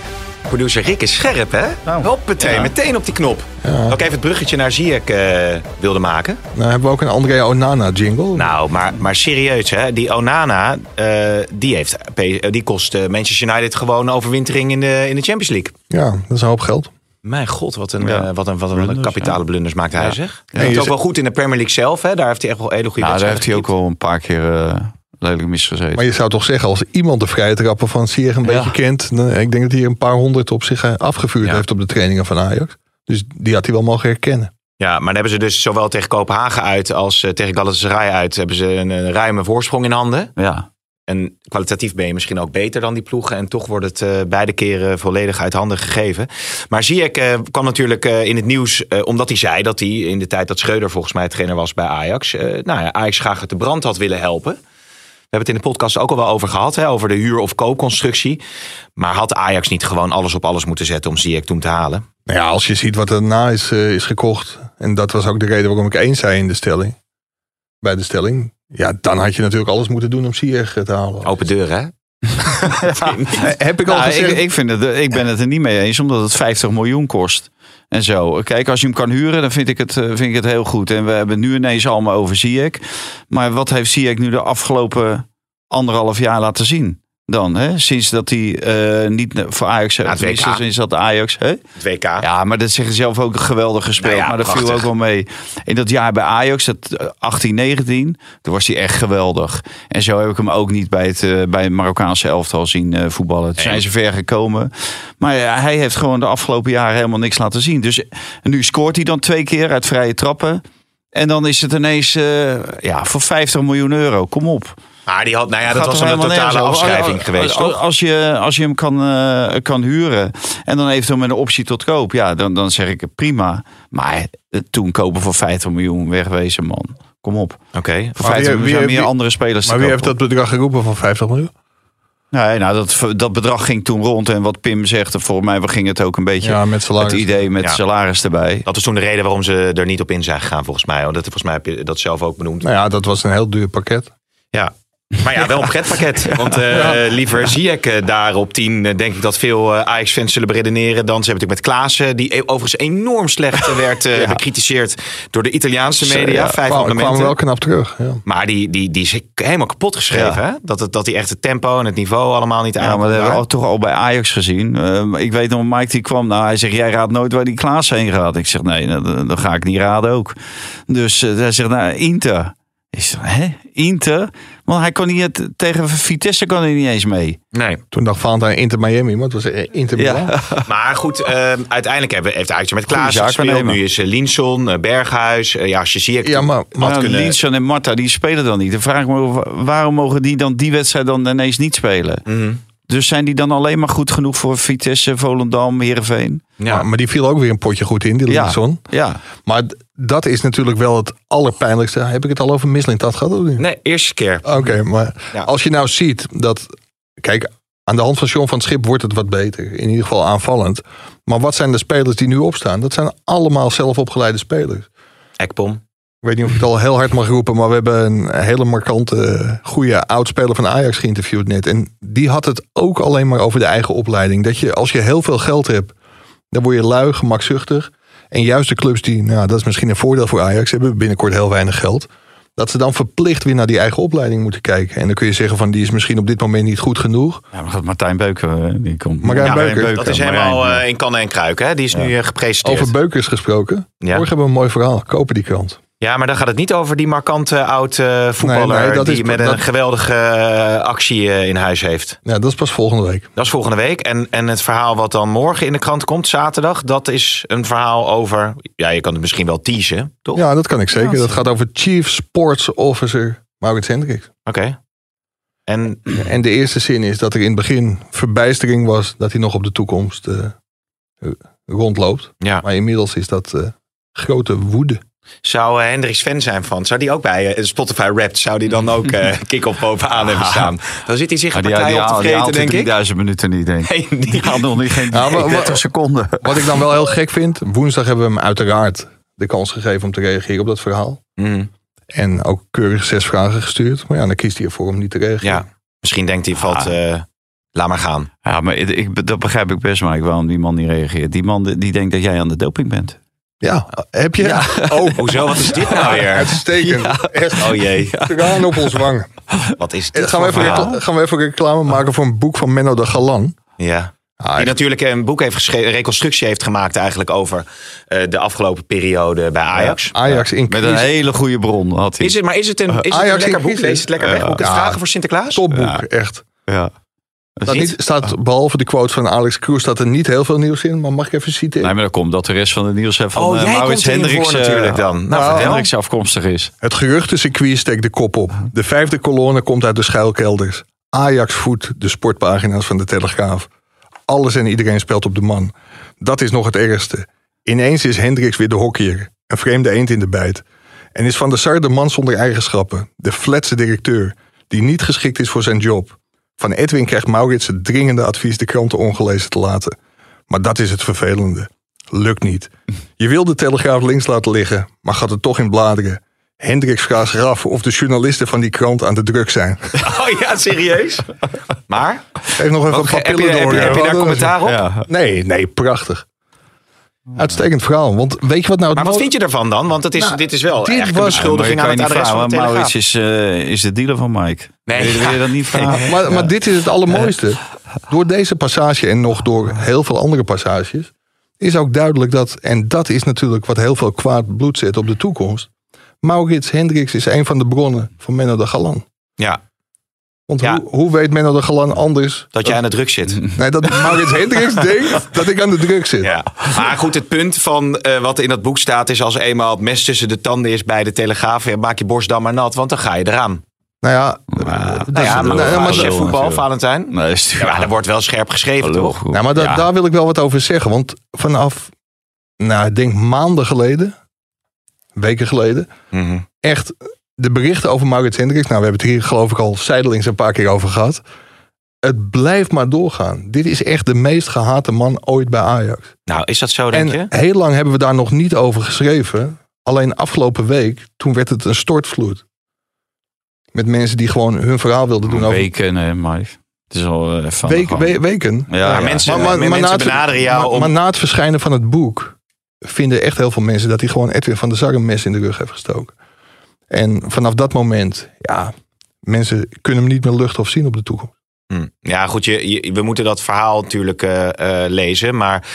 Producer Rick is scherp, hè? Nou, Hoppatee, ja. meteen op die knop. Dat ik even het bruggetje naar Ziyech eh, wilde maken. Nou hebben we ook een Andrea Onana jingle. Nou, maar, maar serieus, hè? Die Onana, eh, die, heeft, P- die kost eh, Manchester United gewoon overwintering in de, in de Champions League. Ja, dat is een hoop geld. Mijn god, wat een, Ja. eh, wat een, wat een Blunders, kapitale ja. blunders maakt hij, Ja. zeg. Ja, Hij doet ook wel goed in de Premier League zelf, hè? Daar heeft hij echt wel hele goede nou, daar heeft hij ook wel een paar keer eh, lelijk misgezeten. Maar je zou toch zeggen, als iemand de vrije trappen van Sier een Ja. beetje kent. dan- ik denk dat hij een paar honderd op zich eh, afgevuurd Ja. heeft op de trainingen van Ajax. Dus die had hij wel mogen herkennen. Ja, maar dan hebben ze dus zowel tegen Kopenhagen uit als eh, tegen Galatasaray uit... hebben ze een, een ruime voorsprong in handen. Ja. En kwalitatief ben je misschien ook beter dan die ploegen. En toch wordt het eh, beide keren volledig uit handen gegeven. Maar Ziyech eh, kwam natuurlijk in het nieuws omdat hij zei dat hij in de tijd dat Schreuder volgens mij trainer was bij Ajax. eh, nou ja, Ajax graag uit de brand had willen helpen. We hebben het in de podcast ook al wel over gehad. Hè, over de huur- of koopconstructie. Maar had Ajax niet gewoon alles op alles moeten zetten om Ziyech toen te halen? Nou ja, als je ziet wat er na is, eh, is gekocht. En dat was ook de reden waarom ik eens zei in de stelling. Bij de stelling. Ja, dan had je natuurlijk alles moeten doen om Sier te halen. Open deuren, hè? <laughs> Heb ik al Nou, gezegd. ik, ik, vind het, ik ben het er niet mee eens, omdat het 50 miljoen kost. En zo. Kijk, als je hem kan huren, dan vind ik het, eh, vind ik het heel goed. En we hebben nu ineens allemaal over Ziyech. Maar wat heeft Ziyech nu de afgelopen anderhalf jaar laten zien? Dan, hè? Sinds dat hij eh, niet voor Ajax... het tenminste, WK. Sinds dat Ajax... Hè? Het WK. Ja, maar dat zeggen ze zelf ook geweldig gespeeld. Nou ja, maar dat viel ook wel mee. In dat jaar bij Ajax, dat eh, 18, 19, toen was hij echt geweldig. En zo heb ik hem ook niet bij het, eh, bij het Marokkaanse elftal zien eh, voetballen. Toen zijn ze ver gekomen. Maar ja, hij heeft gewoon de afgelopen jaren helemaal niks laten zien. Dus eh, nu scoort hij dan twee keer uit vrije trappen. En dan is het ineens eh, ja, voor 50 miljoen euro. Kom op. Maar die had, nou ja, dat was een totale afschrijving geweest, als, je, als je hem kan, eh, kan huren en dan eventueel met een optie tot koop, ja, dan, dan zeg ik prima. Maar eh, toen kopen voor 50 miljoen wegwezen, man. Kom op. Oké. Voor Maar 50 wie- miljoen zijn wie- meer andere spelers te Maar wie heeft dat bedrag geroepen van 50 miljoen? Nee, nou, dat, dat bedrag ging toen rond. En wat Pim zegt, volgens mij ging het ook een beetje Ja, met salaris. het idee met Ja. salaris erbij. Dat is toen de reden waarom ze er niet op in zijn gegaan, volgens mij. hoor. Dat, volgens mij heb je dat zelf ook benoemd. Nou ja, dat was een heel duur pakket. Ja. Maar ja, wel een pretpakket. <laughs> Want eh, liever zie ik eh, daar op 10, eh, denk ik dat veel Ajax-fans zullen beredeneren. Dan ze hebben natuurlijk met Klaassen, die e- overigens enorm slecht werd eh, <laughs> bekritiseerd door de Italiaanse media. Ja, vijf Kwamen kwamen abonnementen. wel knap terug. Ja. Maar die, die, die is helemaal kapot geschreven. Hè? Dat, het, dat die echt het tempo en het niveau allemaal niet Ja, aan. maar dat hebben we toch al bij Ajax gezien. Eh, ik weet nog, Mike die kwam. Nou, hij zegt, jij raadt nooit waar die Klaas heen gaat. Ik zeg, nee, dan, dan ga ik niet raden ook. Dus hij zegt, nou, Inter. Zeg, hè? Inter? Want hij kon niet, tegen Vitesse kon hij niet eens mee. Nee. Toen dacht Valentijn Inter Miami, maar het was eh, Inter Milan. Ja. <laughs> Maar goed, eh, uiteindelijk hebben, heeft Ajax met Klaassen gespeeld. Nu is uh, Linson, eh, Berghuis. eh, ja, als je ziet. Ja, maar, maar kunnen- Linson en Marta, die spelen dan niet. Dan vraag ik me, af, waarom mogen die dan die wedstrijd dan ineens niet spelen? Mhm. Dus zijn die dan alleen maar goed genoeg voor Vitesse, Volendam, Heerenveen? Ja. maar, maar die viel ook weer een potje goed in, die Ja. Ja, Maar dat is natuurlijk wel het allerpijnlijkste. Heb ik het al over Mislintat gehad of niet? Nee, eerste keer. Oké, maar Ja. als je nou ziet dat... Kijk, aan de hand van John van het Schip wordt het wat beter. In ieder geval aanvallend. Maar wat zijn de spelers die nu opstaan? Dat zijn allemaal zelfopgeleide spelers. Ekpom. Ik weet niet of ik het al heel hard mag roepen, maar we hebben een hele markante, goede oudspeler van Ajax geïnterviewd net. En die had het ook alleen maar over de eigen opleiding. Dat je, als je heel veel geld hebt, dan word je lui, gemakzuchtig. En juist de clubs die, nou dat is misschien een voordeel voor Ajax, hebben binnenkort heel weinig geld. Dat ze dan verplicht weer naar die eigen opleiding moeten kijken. En dan kun je zeggen van die is misschien op dit moment niet goed genoeg. ja maar Martijn Beuken, eh, die komt. Martijn Beuken. Dat is helemaal ja. eh, in kannen en kruiken. Hè? Die is nu eh, gepresenteerd. Over Beukers gesproken. Ja. Morgen hebben we een mooi verhaal. Kopen die krant. Ja, maar dan gaat het niet over die markante oud eh, voetballer Nee, nee, dat die is- met een geweldige eh, actie eh, in huis heeft. Ja, dat is pas volgende week. Dat is volgende week. En, en het verhaal wat dan morgen in de krant komt, zaterdag, dat is een verhaal over. Ja, je kan het misschien wel teasen, toch? Ja, dat kan ik zeker. Dat gaat over Chief Sports Officer Maurits Hendricks. Oké. En En de eerste zin is dat er in het begin verbijstering was dat hij nog op de toekomst eh, rondloopt. ja, Maar inmiddels is dat eh, grote woede. Zou eh, Hendricks fan zijn van? Zou die ook bij eh, Spotify Rapt, zou die dan <laughs> ook eh kick-off bovenaan hebben staan? Dan zit hij zich een partij die, op te die vreten, denk ik. 3000 minuten niet, denk ik. Nee, Die gaat nog niet geen <laughs> Ja, maar- maar- 30 seconden. Wat ik dan wel heel gek vind, woensdag hebben we hem uiteraard de kans gegeven om te reageren op dat verhaal. Mhm. En ook keurig zes vragen gestuurd. Maar ja, dan kiest hij ervoor om niet te reageren. Ja, misschien denkt hij valt. eh, laat maar gaan. Ja, maar ik, ik- dat begrijp ik best, maar waarom die man niet reageert. Die man die denkt dat jij aan de doping bent. Ja, heb je? <laughs> Oh, Hoezo? Wat is dit nou weer? uitstekend. Echt Oh jee, traan op ons wangen. wat is dit gaan, we even gaan we even reclame maken voor een boek van Menno de Galan. Ja. Ah, Die natuurlijk een boek heeft geschreven, een reconstructie heeft gemaakt eigenlijk over eh, de afgelopen periode bij Ajax. Ajax in Met een hele goede bron had hij. Is het, maar is het een, is het Ajax een lekker boek? Lees het lekker weg. Ook het vragen voor Sinterklaas? Topboek, Ja. echt. Ja. Staat, niet, staat behalve de quote van Alex Kroes staat er niet heel veel nieuws in. Maar mag ik even citeren? Nee, maar dan komt dat de rest van het nieuws heeft van Oh, eh, Maurits Hendricks voor eh, natuurlijk dan. Nou, nou. Hendricks afkomstig is. Het geruchtencircuit steekt de kop op. De vijfde kolonne komt uit de schuilkelders. Ajax voedt de sportpagina's van de Telegraaf. Alles en iedereen speelt op de man. Dat is nog het ergste. Ineens is Hendricks weer de hockeyer. Een vreemde eend in de bijt. En is Van der Sar de man zonder eigenschappen. De flatse directeur. Die niet geschikt is voor zijn job. Van Edwin krijgt Maurits het dringende advies de kranten ongelezen te laten. Maar dat is het vervelende. Lukt niet. Je wil de Telegraaf links laten liggen, maar gaat er toch in bladeren. Hendricks vraagt zich af of de journalisten van die krant aan de druk zijn. <laughs> Oh ja, serieus? Maar? Geef nog even Wat, een paar heb, je, pillen heb, door. je, heb je daar commentaar op? Ja. Nee, nee, prachtig. Uitstekend verhaal. Want weet je wat nou het Maar wat vind je ervan dan? Want het is, Nou, dit is wel dit echt een was- beschuldiging Maar aan het adres van de vragen, Telegraaf. Maurits is, eh, is de dealer van Mike. Nee, je- wil je dat niet <laughs> vragen? Maar, maar dit is het allermooiste. Door deze passage en nog door heel veel andere passages... is ook duidelijk dat, en dat is natuurlijk wat heel veel kwaad bloed zet op de toekomst... Maurits Hendricks is een van de bronnen van Menno de Galan. Ja, Want Ja. hoe, hoe weet Menno de Galan anders... dat jij aan de druk zit. <laughs> Nee, dat Maurits Hendricks <laughs> denkt dat ik aan de druk zit. Ja. Maar goed, het punt van eh, wat in dat boek staat is... als eenmaal het mes tussen de tanden is bij de Telegraaf... ja, maak je borst dan maar nat, want dan ga je eraan. Nou ja, Nou ja, maar, nee, maar als je dat- voetbal, Valentijn... Nee, Ja, maar er wordt wel scherp geschreven, toch? Nou, maar da- daar wil ik wel wat over zeggen. Want vanaf, nou, ik denk maanden geleden, weken geleden, Mhm. echt de berichten over Maurits Hendricks. Nou, we hebben het hier geloof ik al zijdelings een paar keer over gehad. Het blijft maar doorgaan. Dit is echt de meest gehate man ooit bij Ajax. Nou, is dat zo, denk En je? heel lang hebben we daar nog niet over geschreven. Alleen afgelopen week, toen werd het een stortvloed. Met mensen die gewoon hun verhaal wilden doen over Weken, nee, maar het is al eh, even de Week, we- weken. Ja, mensen, Maar- maar- maar mensen na het- benaderen jou maar, om... maar na het verschijnen van het boek vinden echt heel veel mensen dat hij gewoon Edwin van der Sar een mes in de rug heeft gestoken. En vanaf dat moment, ja, mensen kunnen hem niet meer luchten of zien op de toekomst. Hm. Ja, goed, je, je- we moeten dat verhaal natuurlijk eh, eh, lezen. Maar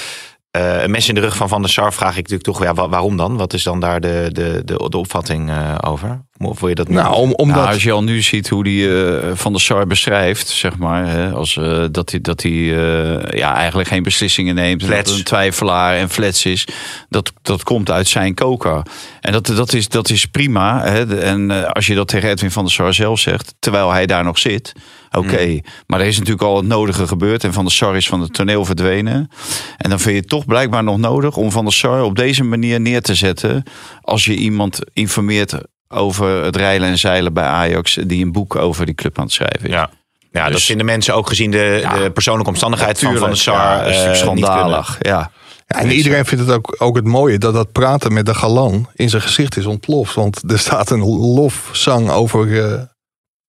eh, een mes in de rug van Van der Sar vraag ik natuurlijk toch... Ja, wa- waarom dan? Wat is dan daar de, de, de, de opvatting eh, over? Of wil je dat? Nou, om, omdat, Nou, als je al nu ziet hoe die eh, Van der Sar beschrijft, zeg maar, hè, als, eh, dat hij, dat hij eh, ja, eigenlijk geen beslissingen neemt, dat Flats. het een twijfelaar en flats is, dat, dat komt uit zijn koker. En dat, dat, is, dat is prima. Hè, en als je dat tegen Edwin van der Sar zelf zegt, terwijl hij daar nog zit, oké. Maar er is natuurlijk al het nodige gebeurd en Van der Sar is van het toneel verdwenen. En dan vind je het toch blijkbaar nog nodig om Van der Sar op deze manier neer te zetten als je iemand informeert over het reilen en zeilen bij Ajax, die een boek over die club aan het schrijven is. Ja. Ja, dat Dus- vinden mensen ook gezien de, Ja. de persoonlijke omstandigheid van Van Tuurlijk, Sar. ja, dat eh, schandalig. Ja. ja, en iedereen vindt het ook, ook het mooie dat dat praten met de galan in zijn gezicht is ontploft. Want er staat een lofzang over. eh hebben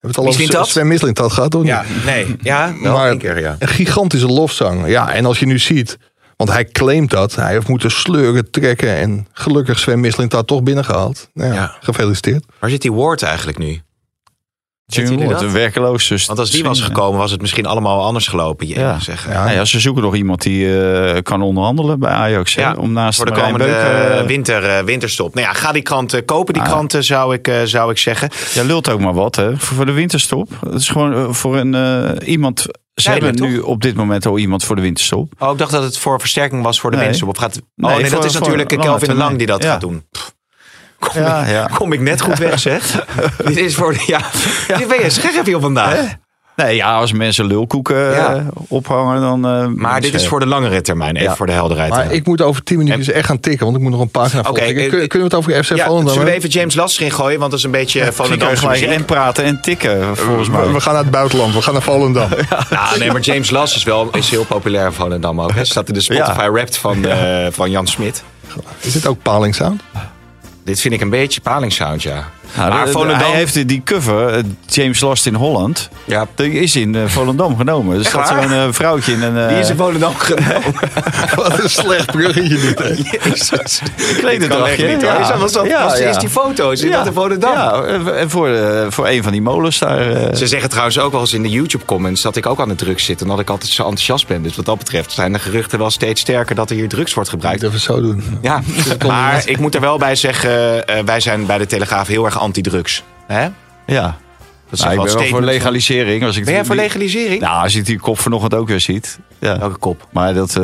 we het al over? Sven Mislintat gehad, of niet? Ja, nee. Ja, wel Maar- één keer, ja. Een gigantische lofzang. Ja, en als je nu ziet, want hij claimt dat. Hij heeft moeten sleuren, trekken. En gelukkig Sven Mislintat toch binnengehaald. Nou ja, Ja. gefeliciteerd. Waar zit die Ward eigenlijk nu? Ward, dat? een werkeloos. Dus Want als die was gekomen, was het misschien allemaal anders gelopen. Je Ja. zeggen. Ja. Ja, ze zoeken nog iemand die eh, kan onderhandelen bij Ajax. hè, om naast Voor de Marijn komende eh, winter, eh, winterstop. Nou ja, ga die kranten kopen, die Ah. kranten zou ik, eh, zou ik zeggen. Ja, lult ook maar wat, hè? Voor, voor de winterstop. Het is gewoon voor een eh, iemand. Ze hebben nu op dit moment al iemand voor de winterstop. Oh, ik dacht dat het voor versterking was voor de Nee. winterstop. Of gaat... Oh Nee, nee, voor- dat is natuurlijk Kelvin de Lang die dat Ja. gaat doen. Kom, Ja, ik, ja. kom ik net goed weg, zeg. <laughs> Dit is voor de... Ja, Dit ben je scherp hier vandaag. Nee, ja, als mensen lulkoeken eh, ophangen, dan. eh, Maar dit is voor de langere termijn, even Ja. voor de helderheid. Maar ik moet over 10 minuutjes echt gaan tikken, want ik moet nog een pagina Oké, volgen. eh, Kun- Kunnen we het over FC ja, Volendam zullen we hebben? even James Last erin gooien? Want dat is een beetje ja, Ik kan Volendamse gelijk en praten en tikken, volgens mij. We, we gaan naar het buitenland, we gaan naar Volendam. <laughs> Nou, nee, maar James Last is wel is heel populair in Volendam ook. Hè. Staat in de Spotify Wrapped van, eh, van Jan Smit. Is dit ook Paling Sound? Dit vind ik een beetje palingsound, ja. Nou, maar Volendam... Hij heeft die cover, eh, James Lost in Holland. Ja, Die is in eh, Volendam genomen. Er staat waar? zo'n eh, vrouwtje in een. eh, die is in Volendam genomen. <laughs> Wat een slecht bruggetje dit. Jezus. Is dat- was dat, Ja, was. Is die foto's? Is dat in Volendam? Ja, en voor, voor een van die molens daar. Ze zeggen trouwens ook wel eens in de YouTube-comments dat ik ook aan de drugs zit en dat ik altijd zo enthousiast ben. Dus wat dat betreft zijn de geruchten wel steeds sterker dat er hier drugs wordt Ik gebruikt. even zo doen. Ja, maar ik moet er wel bij zeggen, eh, wij zijn bij de Telegraaf heel erg anti-drugs. Hè? ja. Dat is Nou, ik ben wel voor legalisering. Als ik Ben jij die- voor legalisering? Nou, als ik die kop vanochtend ook weer ziet. Ja. Welke kop? Maar dat eh,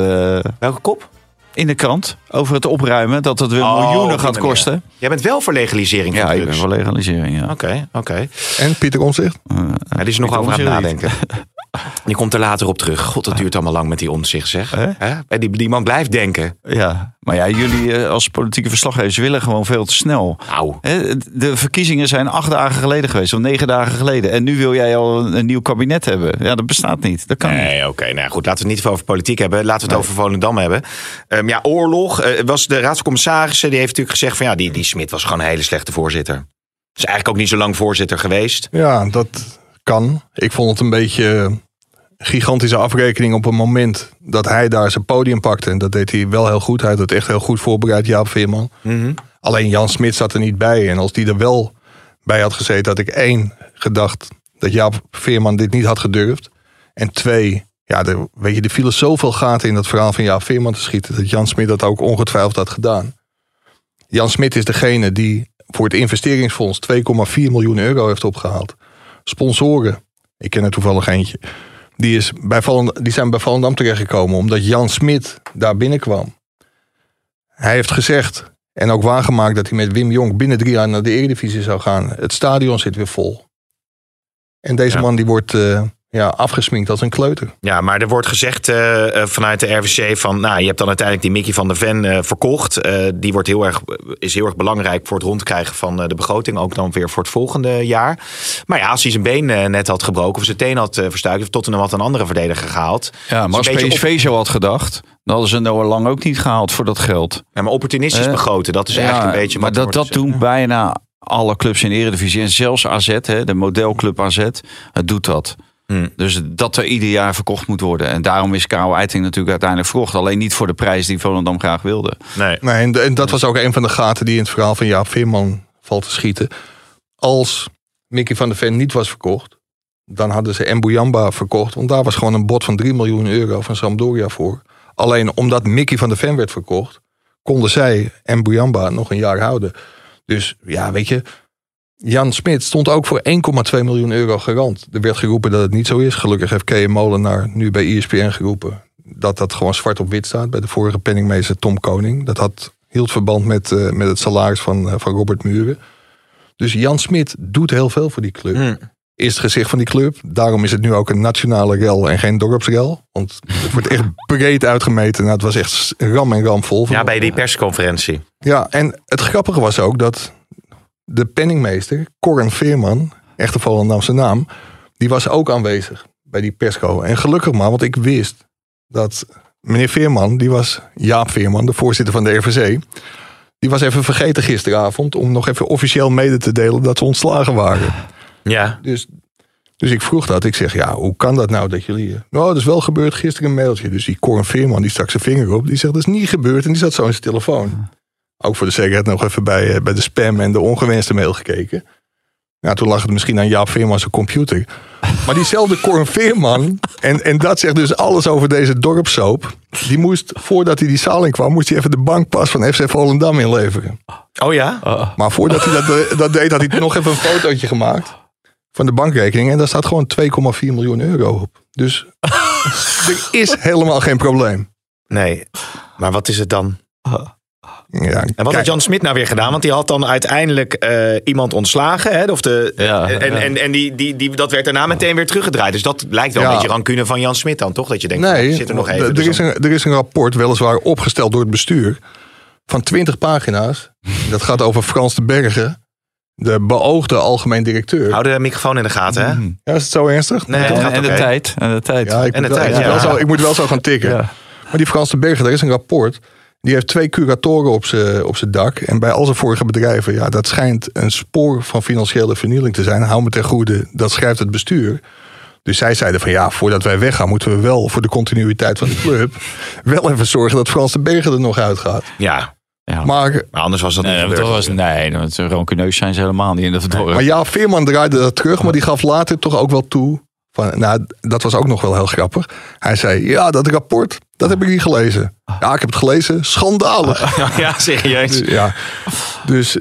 Welke kop? in de krant over het opruimen, dat het weer Oh, miljoenen gaat manier. kosten. Jij bent wel voor legalisering van Ja, ik ben voor legalisering. Ja. Oké, oké. En Pieter? Eh, Ja, die is nog over aan het nadenken. <laughs> Die komt er later op terug. God, dat duurt allemaal lang met die onzicht, zeg. Hè? Die, die man blijft denken. Ja, maar ja, jullie eh, als politieke verslaggevers willen gewoon veel te snel. Nou, Hè, De verkiezingen zijn acht dagen geleden geweest, of negen dagen geleden. En nu wil jij al een, nieuw kabinet hebben. Ja, dat bestaat niet. Dat kan niet. Nee, oké. nou ja, goed, laten we het niet over politiek hebben. Laten we het over Volendam hebben. Ehm, ja, oorlog. eh, was de Raad van Commissarissen die heeft natuurlijk gezegd van ja, die, die Smit was gewoon een hele slechte voorzitter. Is eigenlijk ook niet zo lang voorzitter geweest. Ja, dat kan. Ik vond het een beetje gigantische afrekening op een moment dat hij daar zijn podium pakte. En dat deed hij wel heel goed. Hij had het echt heel goed voorbereid, Jaap Veerman. Alleen Jan Smit zat er niet bij. En als die er wel bij had gezeten, had ik één gedacht dat Jaap Veerman dit niet had gedurfd. En twee, ja, er, weet je, er vielen zoveel gaten in dat verhaal van Jaap Veerman te schieten. Dat Jan Smit dat ook ongetwijfeld had gedaan. Jan Smit is degene die voor het investeringsfonds 2,4 miljoen euro heeft opgehaald. Sponsoren, ik ken er toevallig eentje. Die, is bij die zijn bij Volendam terechtgekomen omdat Jan Smit daar binnenkwam. Hij heeft gezegd en ook waargemaakt dat hij met Wim Jong binnen drie jaar naar de Eredivisie zou gaan. Het stadion zit weer vol. En deze Ja. man die wordt eh, ja, afgesminkt als een kleuter. Ja, maar er wordt gezegd eh, eh, vanuit de RVC van, nou, je hebt dan uiteindelijk die Mickey van der Ven eh, verkocht. Eh, die wordt heel erg, is heel erg belangrijk voor het rondkrijgen van eh, de begroting, ook dan weer voor het volgende jaar. Maar ja, als hij zijn been net had gebroken of zijn teen had uh, verstuikt, of Tottenham had een andere verdediger gehaald. Ja, maar als een beetje PSV zo had gedacht, dan hadden ze Noah Lang ook niet gehaald voor dat geld. Ja, maar opportunistisch begroten, dat is Ja, eigenlijk een beetje Maar dat, dat doen bijna alle clubs in de Eredivisie. En zelfs AZ, hè, de modelclub AZ, het doet dat. Hmm. Dus dat er ieder jaar verkocht moet worden. En daarom is Karel Eiting natuurlijk uiteindelijk verkocht. Alleen niet voor de prijs die Volendam graag wilde. Nee. Nee, en, en dat was ook een van de gaten die in het verhaal van Jaap Veerman valt te schieten. Als Mickey van der Ven niet was verkocht, dan hadden ze Mbuyamba verkocht. Want daar was gewoon een bod van 3 miljoen euro van Sampdoria voor. Alleen omdat Mickey van der Ven werd verkocht, konden zij Mbuyamba nog een jaar houden. Dus ja, weet je, Jan Smit stond ook voor 1,2 miljoen euro garant. Er werd geroepen dat het niet zo is. Gelukkig heeft K. Molenaar nu bij ESPN geroepen dat dat gewoon zwart op wit staat bij de vorige penningmeester Tom Koning. Dat had, hield verband met, eh, met het salaris van, eh, van Robert Muren. Dus Jan Smit doet heel veel voor die club. Hmm. Is het gezicht van die club. Daarom is het nu ook een nationale rel en geen dorpsrel. Want het wordt echt breed uitgemeten. Nou, het was echt ram en ram vol. Ja, bij die persconferentie. Ja, en het grappige was ook dat de penningmeester, Corin Veerman, echte Volendamse naam, die was ook aanwezig bij die persco. En gelukkig maar, want ik wist dat meneer Veerman, die was Jaap Veerman, de voorzitter van de RVC, die was even vergeten gisteravond om nog even officieel mede te delen dat ze ontslagen waren. Ja. Dus, dus ik vroeg dat. Ik zeg, ja, hoe kan dat nou dat jullie... eh, Nou, dat is wel gebeurd gisteren een mailtje. Dus die Corin Veerman, die stak zijn vinger op. Die zegt, dat is niet gebeurd. En die zat zo in zijn telefoon. Ook voor de zekerheid nog even bij, eh, bij de spam en de ongewenste mail gekeken. Ja, toen lag het misschien aan Jaap Veerman zijn computer. Maar diezelfde Corin Veerman, en, en dat zegt dus alles over deze dorpssoap. Die moest, voordat hij die zaal in kwam, moest hij even de bankpas van FC Volendam inleveren. Oh ja? Maar voordat hij dat, dat deed, had hij nog even een fotootje gemaakt van de bankrekening. En daar staat gewoon 2,4 miljoen euro op. Dus <laughs> er is helemaal geen probleem. Nee. Maar wat is het dan? Ja, En wat kijk, had Jan Smit nou weer gedaan? Want die had dan uiteindelijk eh, iemand ontslagen. Hè? Of de, Ja, en ja. en, en die, die, die, dat werd daarna meteen weer teruggedraaid. Dus dat lijkt wel Ja. een beetje rancune van Jan Smit dan, toch? Dat je denkt, nee, nee, zit er nog even. er, dus is een, er is een rapport, weliswaar opgesteld door het bestuur, van 20 pagina's. <laughs> Dat gaat over Frans de Bergen, de beoogde algemeen directeur. Hou de microfoon in de gaten, hè? Ja, is het zo ernstig? Nee, het En, gaat en de tijd. En de tijd. Ja, ik, En moet de wel, tijd, ik, moet ja. wel zo, ik moet wel zo gaan tikken. Ja. Maar die Frans de Bergen, daar is een rapport. Die heeft twee curatoren op zijn op zijn dak. En bij al zijn vorige bedrijven, ja, dat schijnt een spoor van financiële vernieling te zijn. Hou me ten goede, dat schrijft het bestuur. Dus zij zeiden van ja, voordat wij weggaan, moeten we wel voor de continuïteit van de club <laughs> wel even zorgen dat Frans de Bergen er nog uitgaat. Ja, Ja. Maar, maar anders was dat Nee, niet dat was, nee, dat- rancuneus zijn ze helemaal niet in dat dorp. maar ja, Veerman draaide dat terug, maar die gaf later toch ook wel toe. Van, nou, dat was ook nog wel heel grappig. Hij zei, ja, dat rapport, dat heb ik niet gelezen. Ja, ik heb het gelezen, schandalig. <laughs> ja, serieus. Ja. Dus,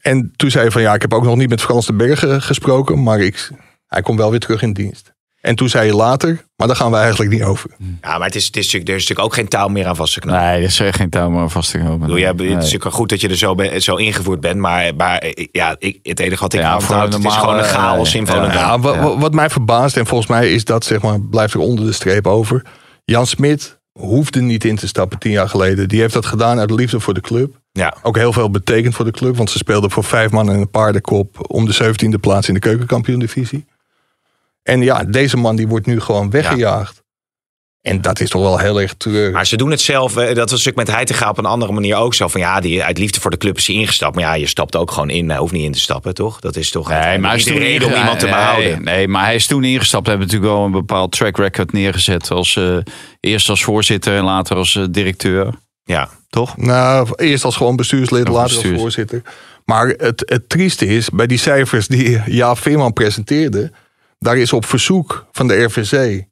en toen zei hij van ja, ik heb ook nog niet met Frans de Bergen gesproken, maar ik, hij komt wel weer terug in dienst. En toen zei hij later, maar daar gaan we eigenlijk niet over. Ja, maar het is, het is natuurlijk, er is natuurlijk ook geen touw meer aan vastgeknoopt. Nee, er is echt geen touw meer aan vast te knopen. bedoel, Het is natuurlijk goed dat je er zo, ben- zo ingevoerd bent. Maar, maar ja, ik, het enige wat ik Ja, het is gewoon een chaos in ja, Volendam. Wat mij verbaast, en volgens mij is dat, zeg maar, blijft er onder de streep over. Jan Smit hoefde niet in te stappen tien jaar geleden. Die heeft dat gedaan uit liefde voor de club. Ja. Ook heel veel betekend voor de club, want ze speelden voor vijf man en een paardenkop om de zeventiende plaats in de keukenkampioen-divisie. En ja, deze man die wordt nu gewoon weggejaagd. En dat is toch wel heel erg treurig. Maar ze doen het zelf. eh, Dat was natuurlijk met Heitinga op een andere manier ook zo. Van ja, die, uit liefde voor de club is hij ingestapt. Maar ja, je stapt ook gewoon in. Hij hoeft niet in te stappen, toch? Dat is toch Nee, maar hij is niet toen de reden om iemand te nee, behouden. Nee, maar hij is toen ingestapt. We hebben natuurlijk wel een bepaald track record neergezet. Als, eh, eerst als voorzitter en later als eh, directeur. Ja. Toch? Nou, eerst als gewoon bestuurslid, Ja, later als voorzitter. Maar het, het trieste is, bij die cijfers die Jaap Veerman presenteerde... Daar is op verzoek van de RVC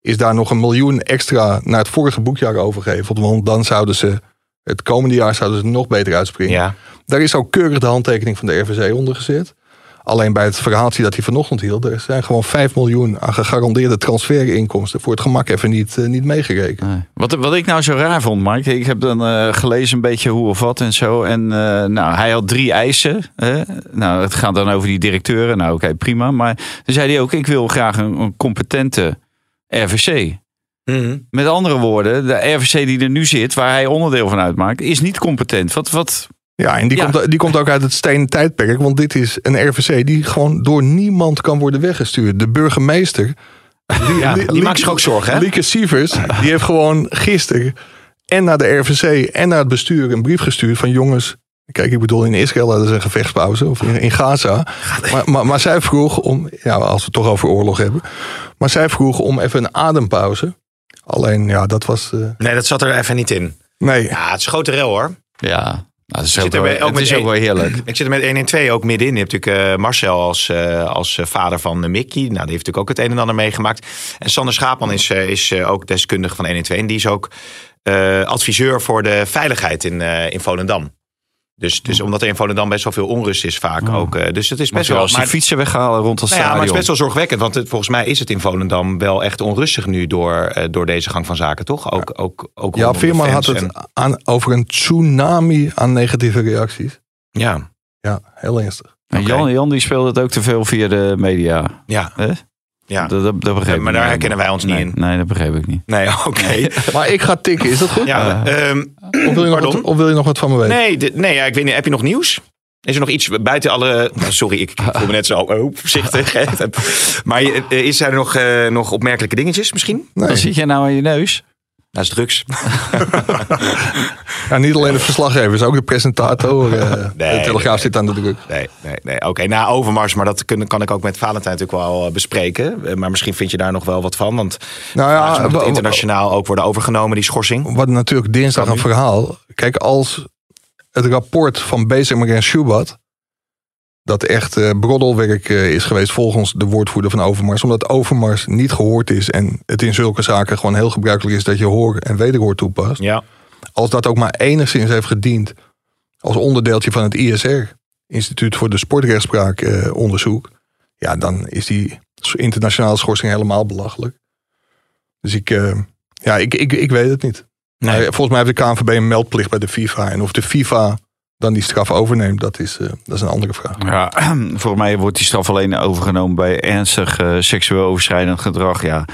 is daar nog een miljoen extra naar het vorige boekjaar overgeheveld. Want dan zouden ze het komende jaar zouden ze nog beter uitspringen. Ja. Daar is ook keurig de handtekening van de RVC onder gezet. Alleen bij het verhaaltje dat hij vanochtend hield, er zijn gewoon 5 miljoen aan gegarandeerde transferinkomsten voor het gemak even niet, eh, niet meegerekend. Nee. Wat, wat ik nou zo raar vond, Mark. Ik heb dan eh, gelezen een beetje hoe of wat en zo. En eh, nou, hij had drie eisen. Hè? Nou, het gaat dan over die directeuren. Nou, oké, prima. Maar toen zei hij ook, ik wil graag een, een competente RVC. Mhm. Met andere woorden, de RVC die er nu zit, waar hij onderdeel van uitmaakt, is niet competent. Wat, wat, Ja, en die, Ja. Komt, die komt ook uit het stenen tijdperk. Want dit is een RVC die gewoon door niemand kan worden weggestuurd. De burgemeester. Die, Ja, die maakt zich ook zorgen, hè? Lieke Sievers, die heeft gewoon gisteren en naar de RVC en naar het bestuur een brief gestuurd van jongens. Kijk, ik bedoel, in Israël hadden ze een gevechtspauze. Of in, in Gaza. Maar, maar, maar zij vroeg om, ja, als we het toch over oorlog hebben. Maar zij vroeg om even een adempauze. Alleen, ja, dat was. eh, Nee, dat zat er even niet in. nee. Ja, het is een grote rel hoor. ja, nou, dat is Zit ook, wel, bij- ook het is ook wel heerlijk. <clears throat> Ik zit er met 1 en 2 ook middenin. Je hebt natuurlijk eh, Marcel als, eh, als eh, vader van eh, Mickey. Nou, die heeft natuurlijk ook het een en ander meegemaakt. En Sander Schaapman is, is ook deskundige van 1 en 2. En die is ook adviseur voor de veiligheid in, in Volendam. Dus, dus omdat er in Volendam best wel veel onrust is vaak ook. eh, dus het is Best wel... als die maar- fietsen weghalen rond het nou ja, maar het stadion. is best wel zorgwekkend. Want het, volgens mij is het in Volendam wel echt onrustig nu door, eh, door deze gang van zaken, toch? Ook, ook, ook Ja, Veerman had het en- aan, over een tsunami aan negatieve reacties. ja, Ja, heel ernstig. En Jan, Jan die speelde het ook te veel via de media. ja, Hè? Ja. Dat, dat, dat begreep maar daar herkennen wij ons niet nee, in. Nee, dat begreep ik niet. Nee, <laughs> oké. Maar ik ga tikken, is dat goed? Ja, ehm, Of, wil je nog Pardon? wat, of wil je nog wat van me weten? nee, nee ja, ik weet niet. Heb je nog nieuws? Is er nog iets buiten alle... sorry, ik voel me net zo oh, voorzichtig. <laughs> maar eh, is er nog, eh, nog opmerkelijke dingetjes misschien? Nee. Wat zit jij nou aan je neus? Dat is drugs. <laughs> Ja, niet alleen de verslaggevers, ook de presentator. eh, Nee, de Telegraaf nee. zit aan de druk. Nee, nee, nee. Oké, na Overmars, maar dat kun- kan ik ook met Valentijn natuurlijk wel eh, bespreken. Eh, Maar misschien vind je daar nog wel wat van. Want Nou ja, moet het internationaal ook worden overgenomen, die schorsing. wat natuurlijk dinsdag een verhaal. Kijk, als het rapport van Bezemer en Schubert... dat echt eh, broddelwerk eh, is geweest volgens de woordvoerder van Overmars... omdat Overmars niet gehoord is... en het in zulke zaken gewoon heel gebruikelijk is... dat je hoor en wederhoor toepast. Ja. als dat ook maar enigszins heeft gediend als onderdeeltje van het ISR, Instituut voor de Sportrechtspraak eh, onderzoek, ja, dan is die internationale schorsing helemaal belachelijk. Dus ik, ja, ik, ik, ik weet het niet. Nee. Volgens mij heeft de KNVB een meldplicht bij de FIFA. En of de FIFA dan die straf overneemt, dat is, eh, dat is een andere vraag. Ja, <clears throat> volgens mij wordt die straf alleen overgenomen bij ernstig eh, seksueel overschrijdend gedrag. Ja.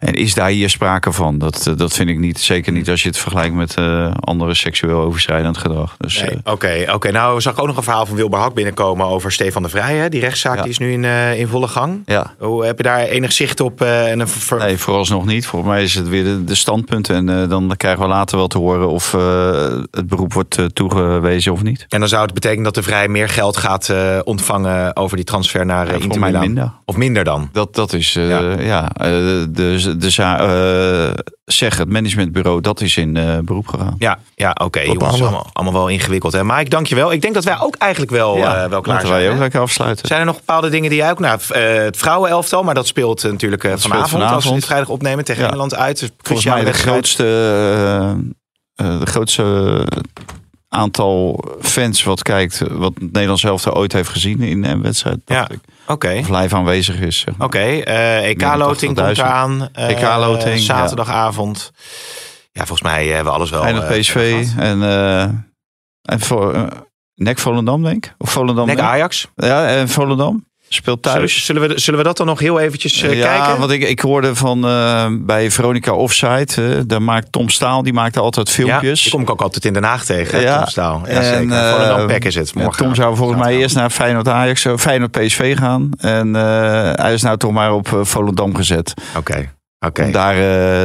En is daar hier sprake van? Dat, eh, dat vind ik niet. Zeker niet als je het vergelijkt met eh, andere seksueel overschrijdend gedrag. Dus, Nee, eh, Oké, oké. nou zag ik ook nog een verhaal van Wilbur Hak binnenkomen over Stefan de Vrij. Hè? Die rechtszaak Ja. die is nu in, in volle gang. ja. Hoe, heb je daar enig zicht op? eh, en een ver- Nee, vooralsnog niet. Volgens mij is het weer de, de standpunt. En dan krijgen we later wel te horen of het beroep wordt toegewezen of niet. En dan zou het betekenen dat de Vrij meer geld gaat ontvangen over die transfer naar Ja, Inter Milan. minder. Of minder dan? Dat, dat is, Ja. ja, de, de, za- eh, zeg het managementbureau, dat is in eh, beroep gegaan. Ja, ja oké. jongens, Bepaalde. allemaal, allemaal wel ingewikkeld. Hè? Mike, dankjewel. Ik denk dat wij ook eigenlijk wel, eh, wel klaar laten zijn. wij ook hè? lekker afsluiten. Zijn er nog bepaalde dingen die jij ook... Nou, eh, het vrouwenelftal, maar dat speelt natuurlijk eh, speelt vanavond, Als we dit vrijdag opnemen tegen Ja. Engeland uit. Dus Volgens mij de wedstrijd. grootste, de grootste aantal fans wat kijkt, wat het Nederlands elftal ooit heeft gezien in een wedstrijd. Ja. Oké. Of live aanwezig is. zeg maar. Oké, eh, EK-loting komt 80.000. eraan. Eh, EK-loting. Zaterdagavond. Ja. volgens mij hebben we alles wel. Feyenoord eh, PSV en, eh en voor, eh, NEC Volendam denk ik. Of Volendam Nek? Ajax. Ja, en Volendam speelt thuis. Zullen, we, zullen we dat dan nog heel eventjes eh, ja, kijken? want ik, ik hoorde van eh, bij Veronica Offside, eh, daar maakt Tom Staal, die maakte altijd filmpjes. Ja, die kom ik ook altijd in Den Haag tegen. hè, Ja. Tom Staal. Ja, En, zeker. Volendam Pack is het. Ja, Morgen Tom zou volgens mij eerst naar Feyenoord Ajax, Feyenoord PSV gaan. En hij is nou toch maar op Volendam gezet. Oké, oké. Om daar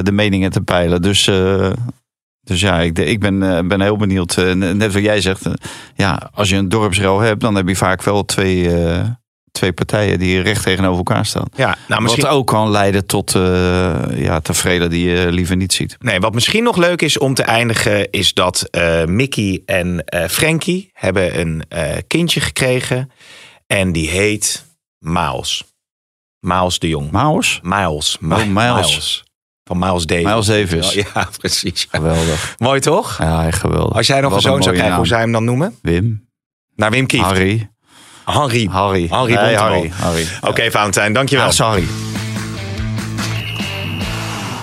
de meningen te peilen. Dus, dus ja, ik, ik ben, ben heel benieuwd. Net wat jij zegt. ja, als je een dorpsruil hebt, dan heb je vaak wel twee, twee partijen die recht tegenover elkaar staan. Ja, nou, misschien... Wat ook kan leiden tot uh, ja, tevreden die je liever niet ziet. Nee, wat misschien nog leuk is om te eindigen, is dat uh, Mickey en uh, Frankie hebben een kindje gekregen. En die heet Miles. Miles de Jong. Maus, Miles. Oh, Van Miles Davis. Miles Davis. Ja, <laughs> ja precies. Geweldig. Mooi toch? Ja, geweldig. Als jij nog een zoon zou krijgen, hoe zou je hem dan noemen? Wim. Naar Wim Kieft. Harry. Harry. Harry. Harry. Harry. Oké, okay, Valentijn, dankjewel. Ah, Haagse Harry.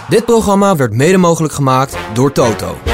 Dit programma werd mede mogelijk gemaakt door Toto.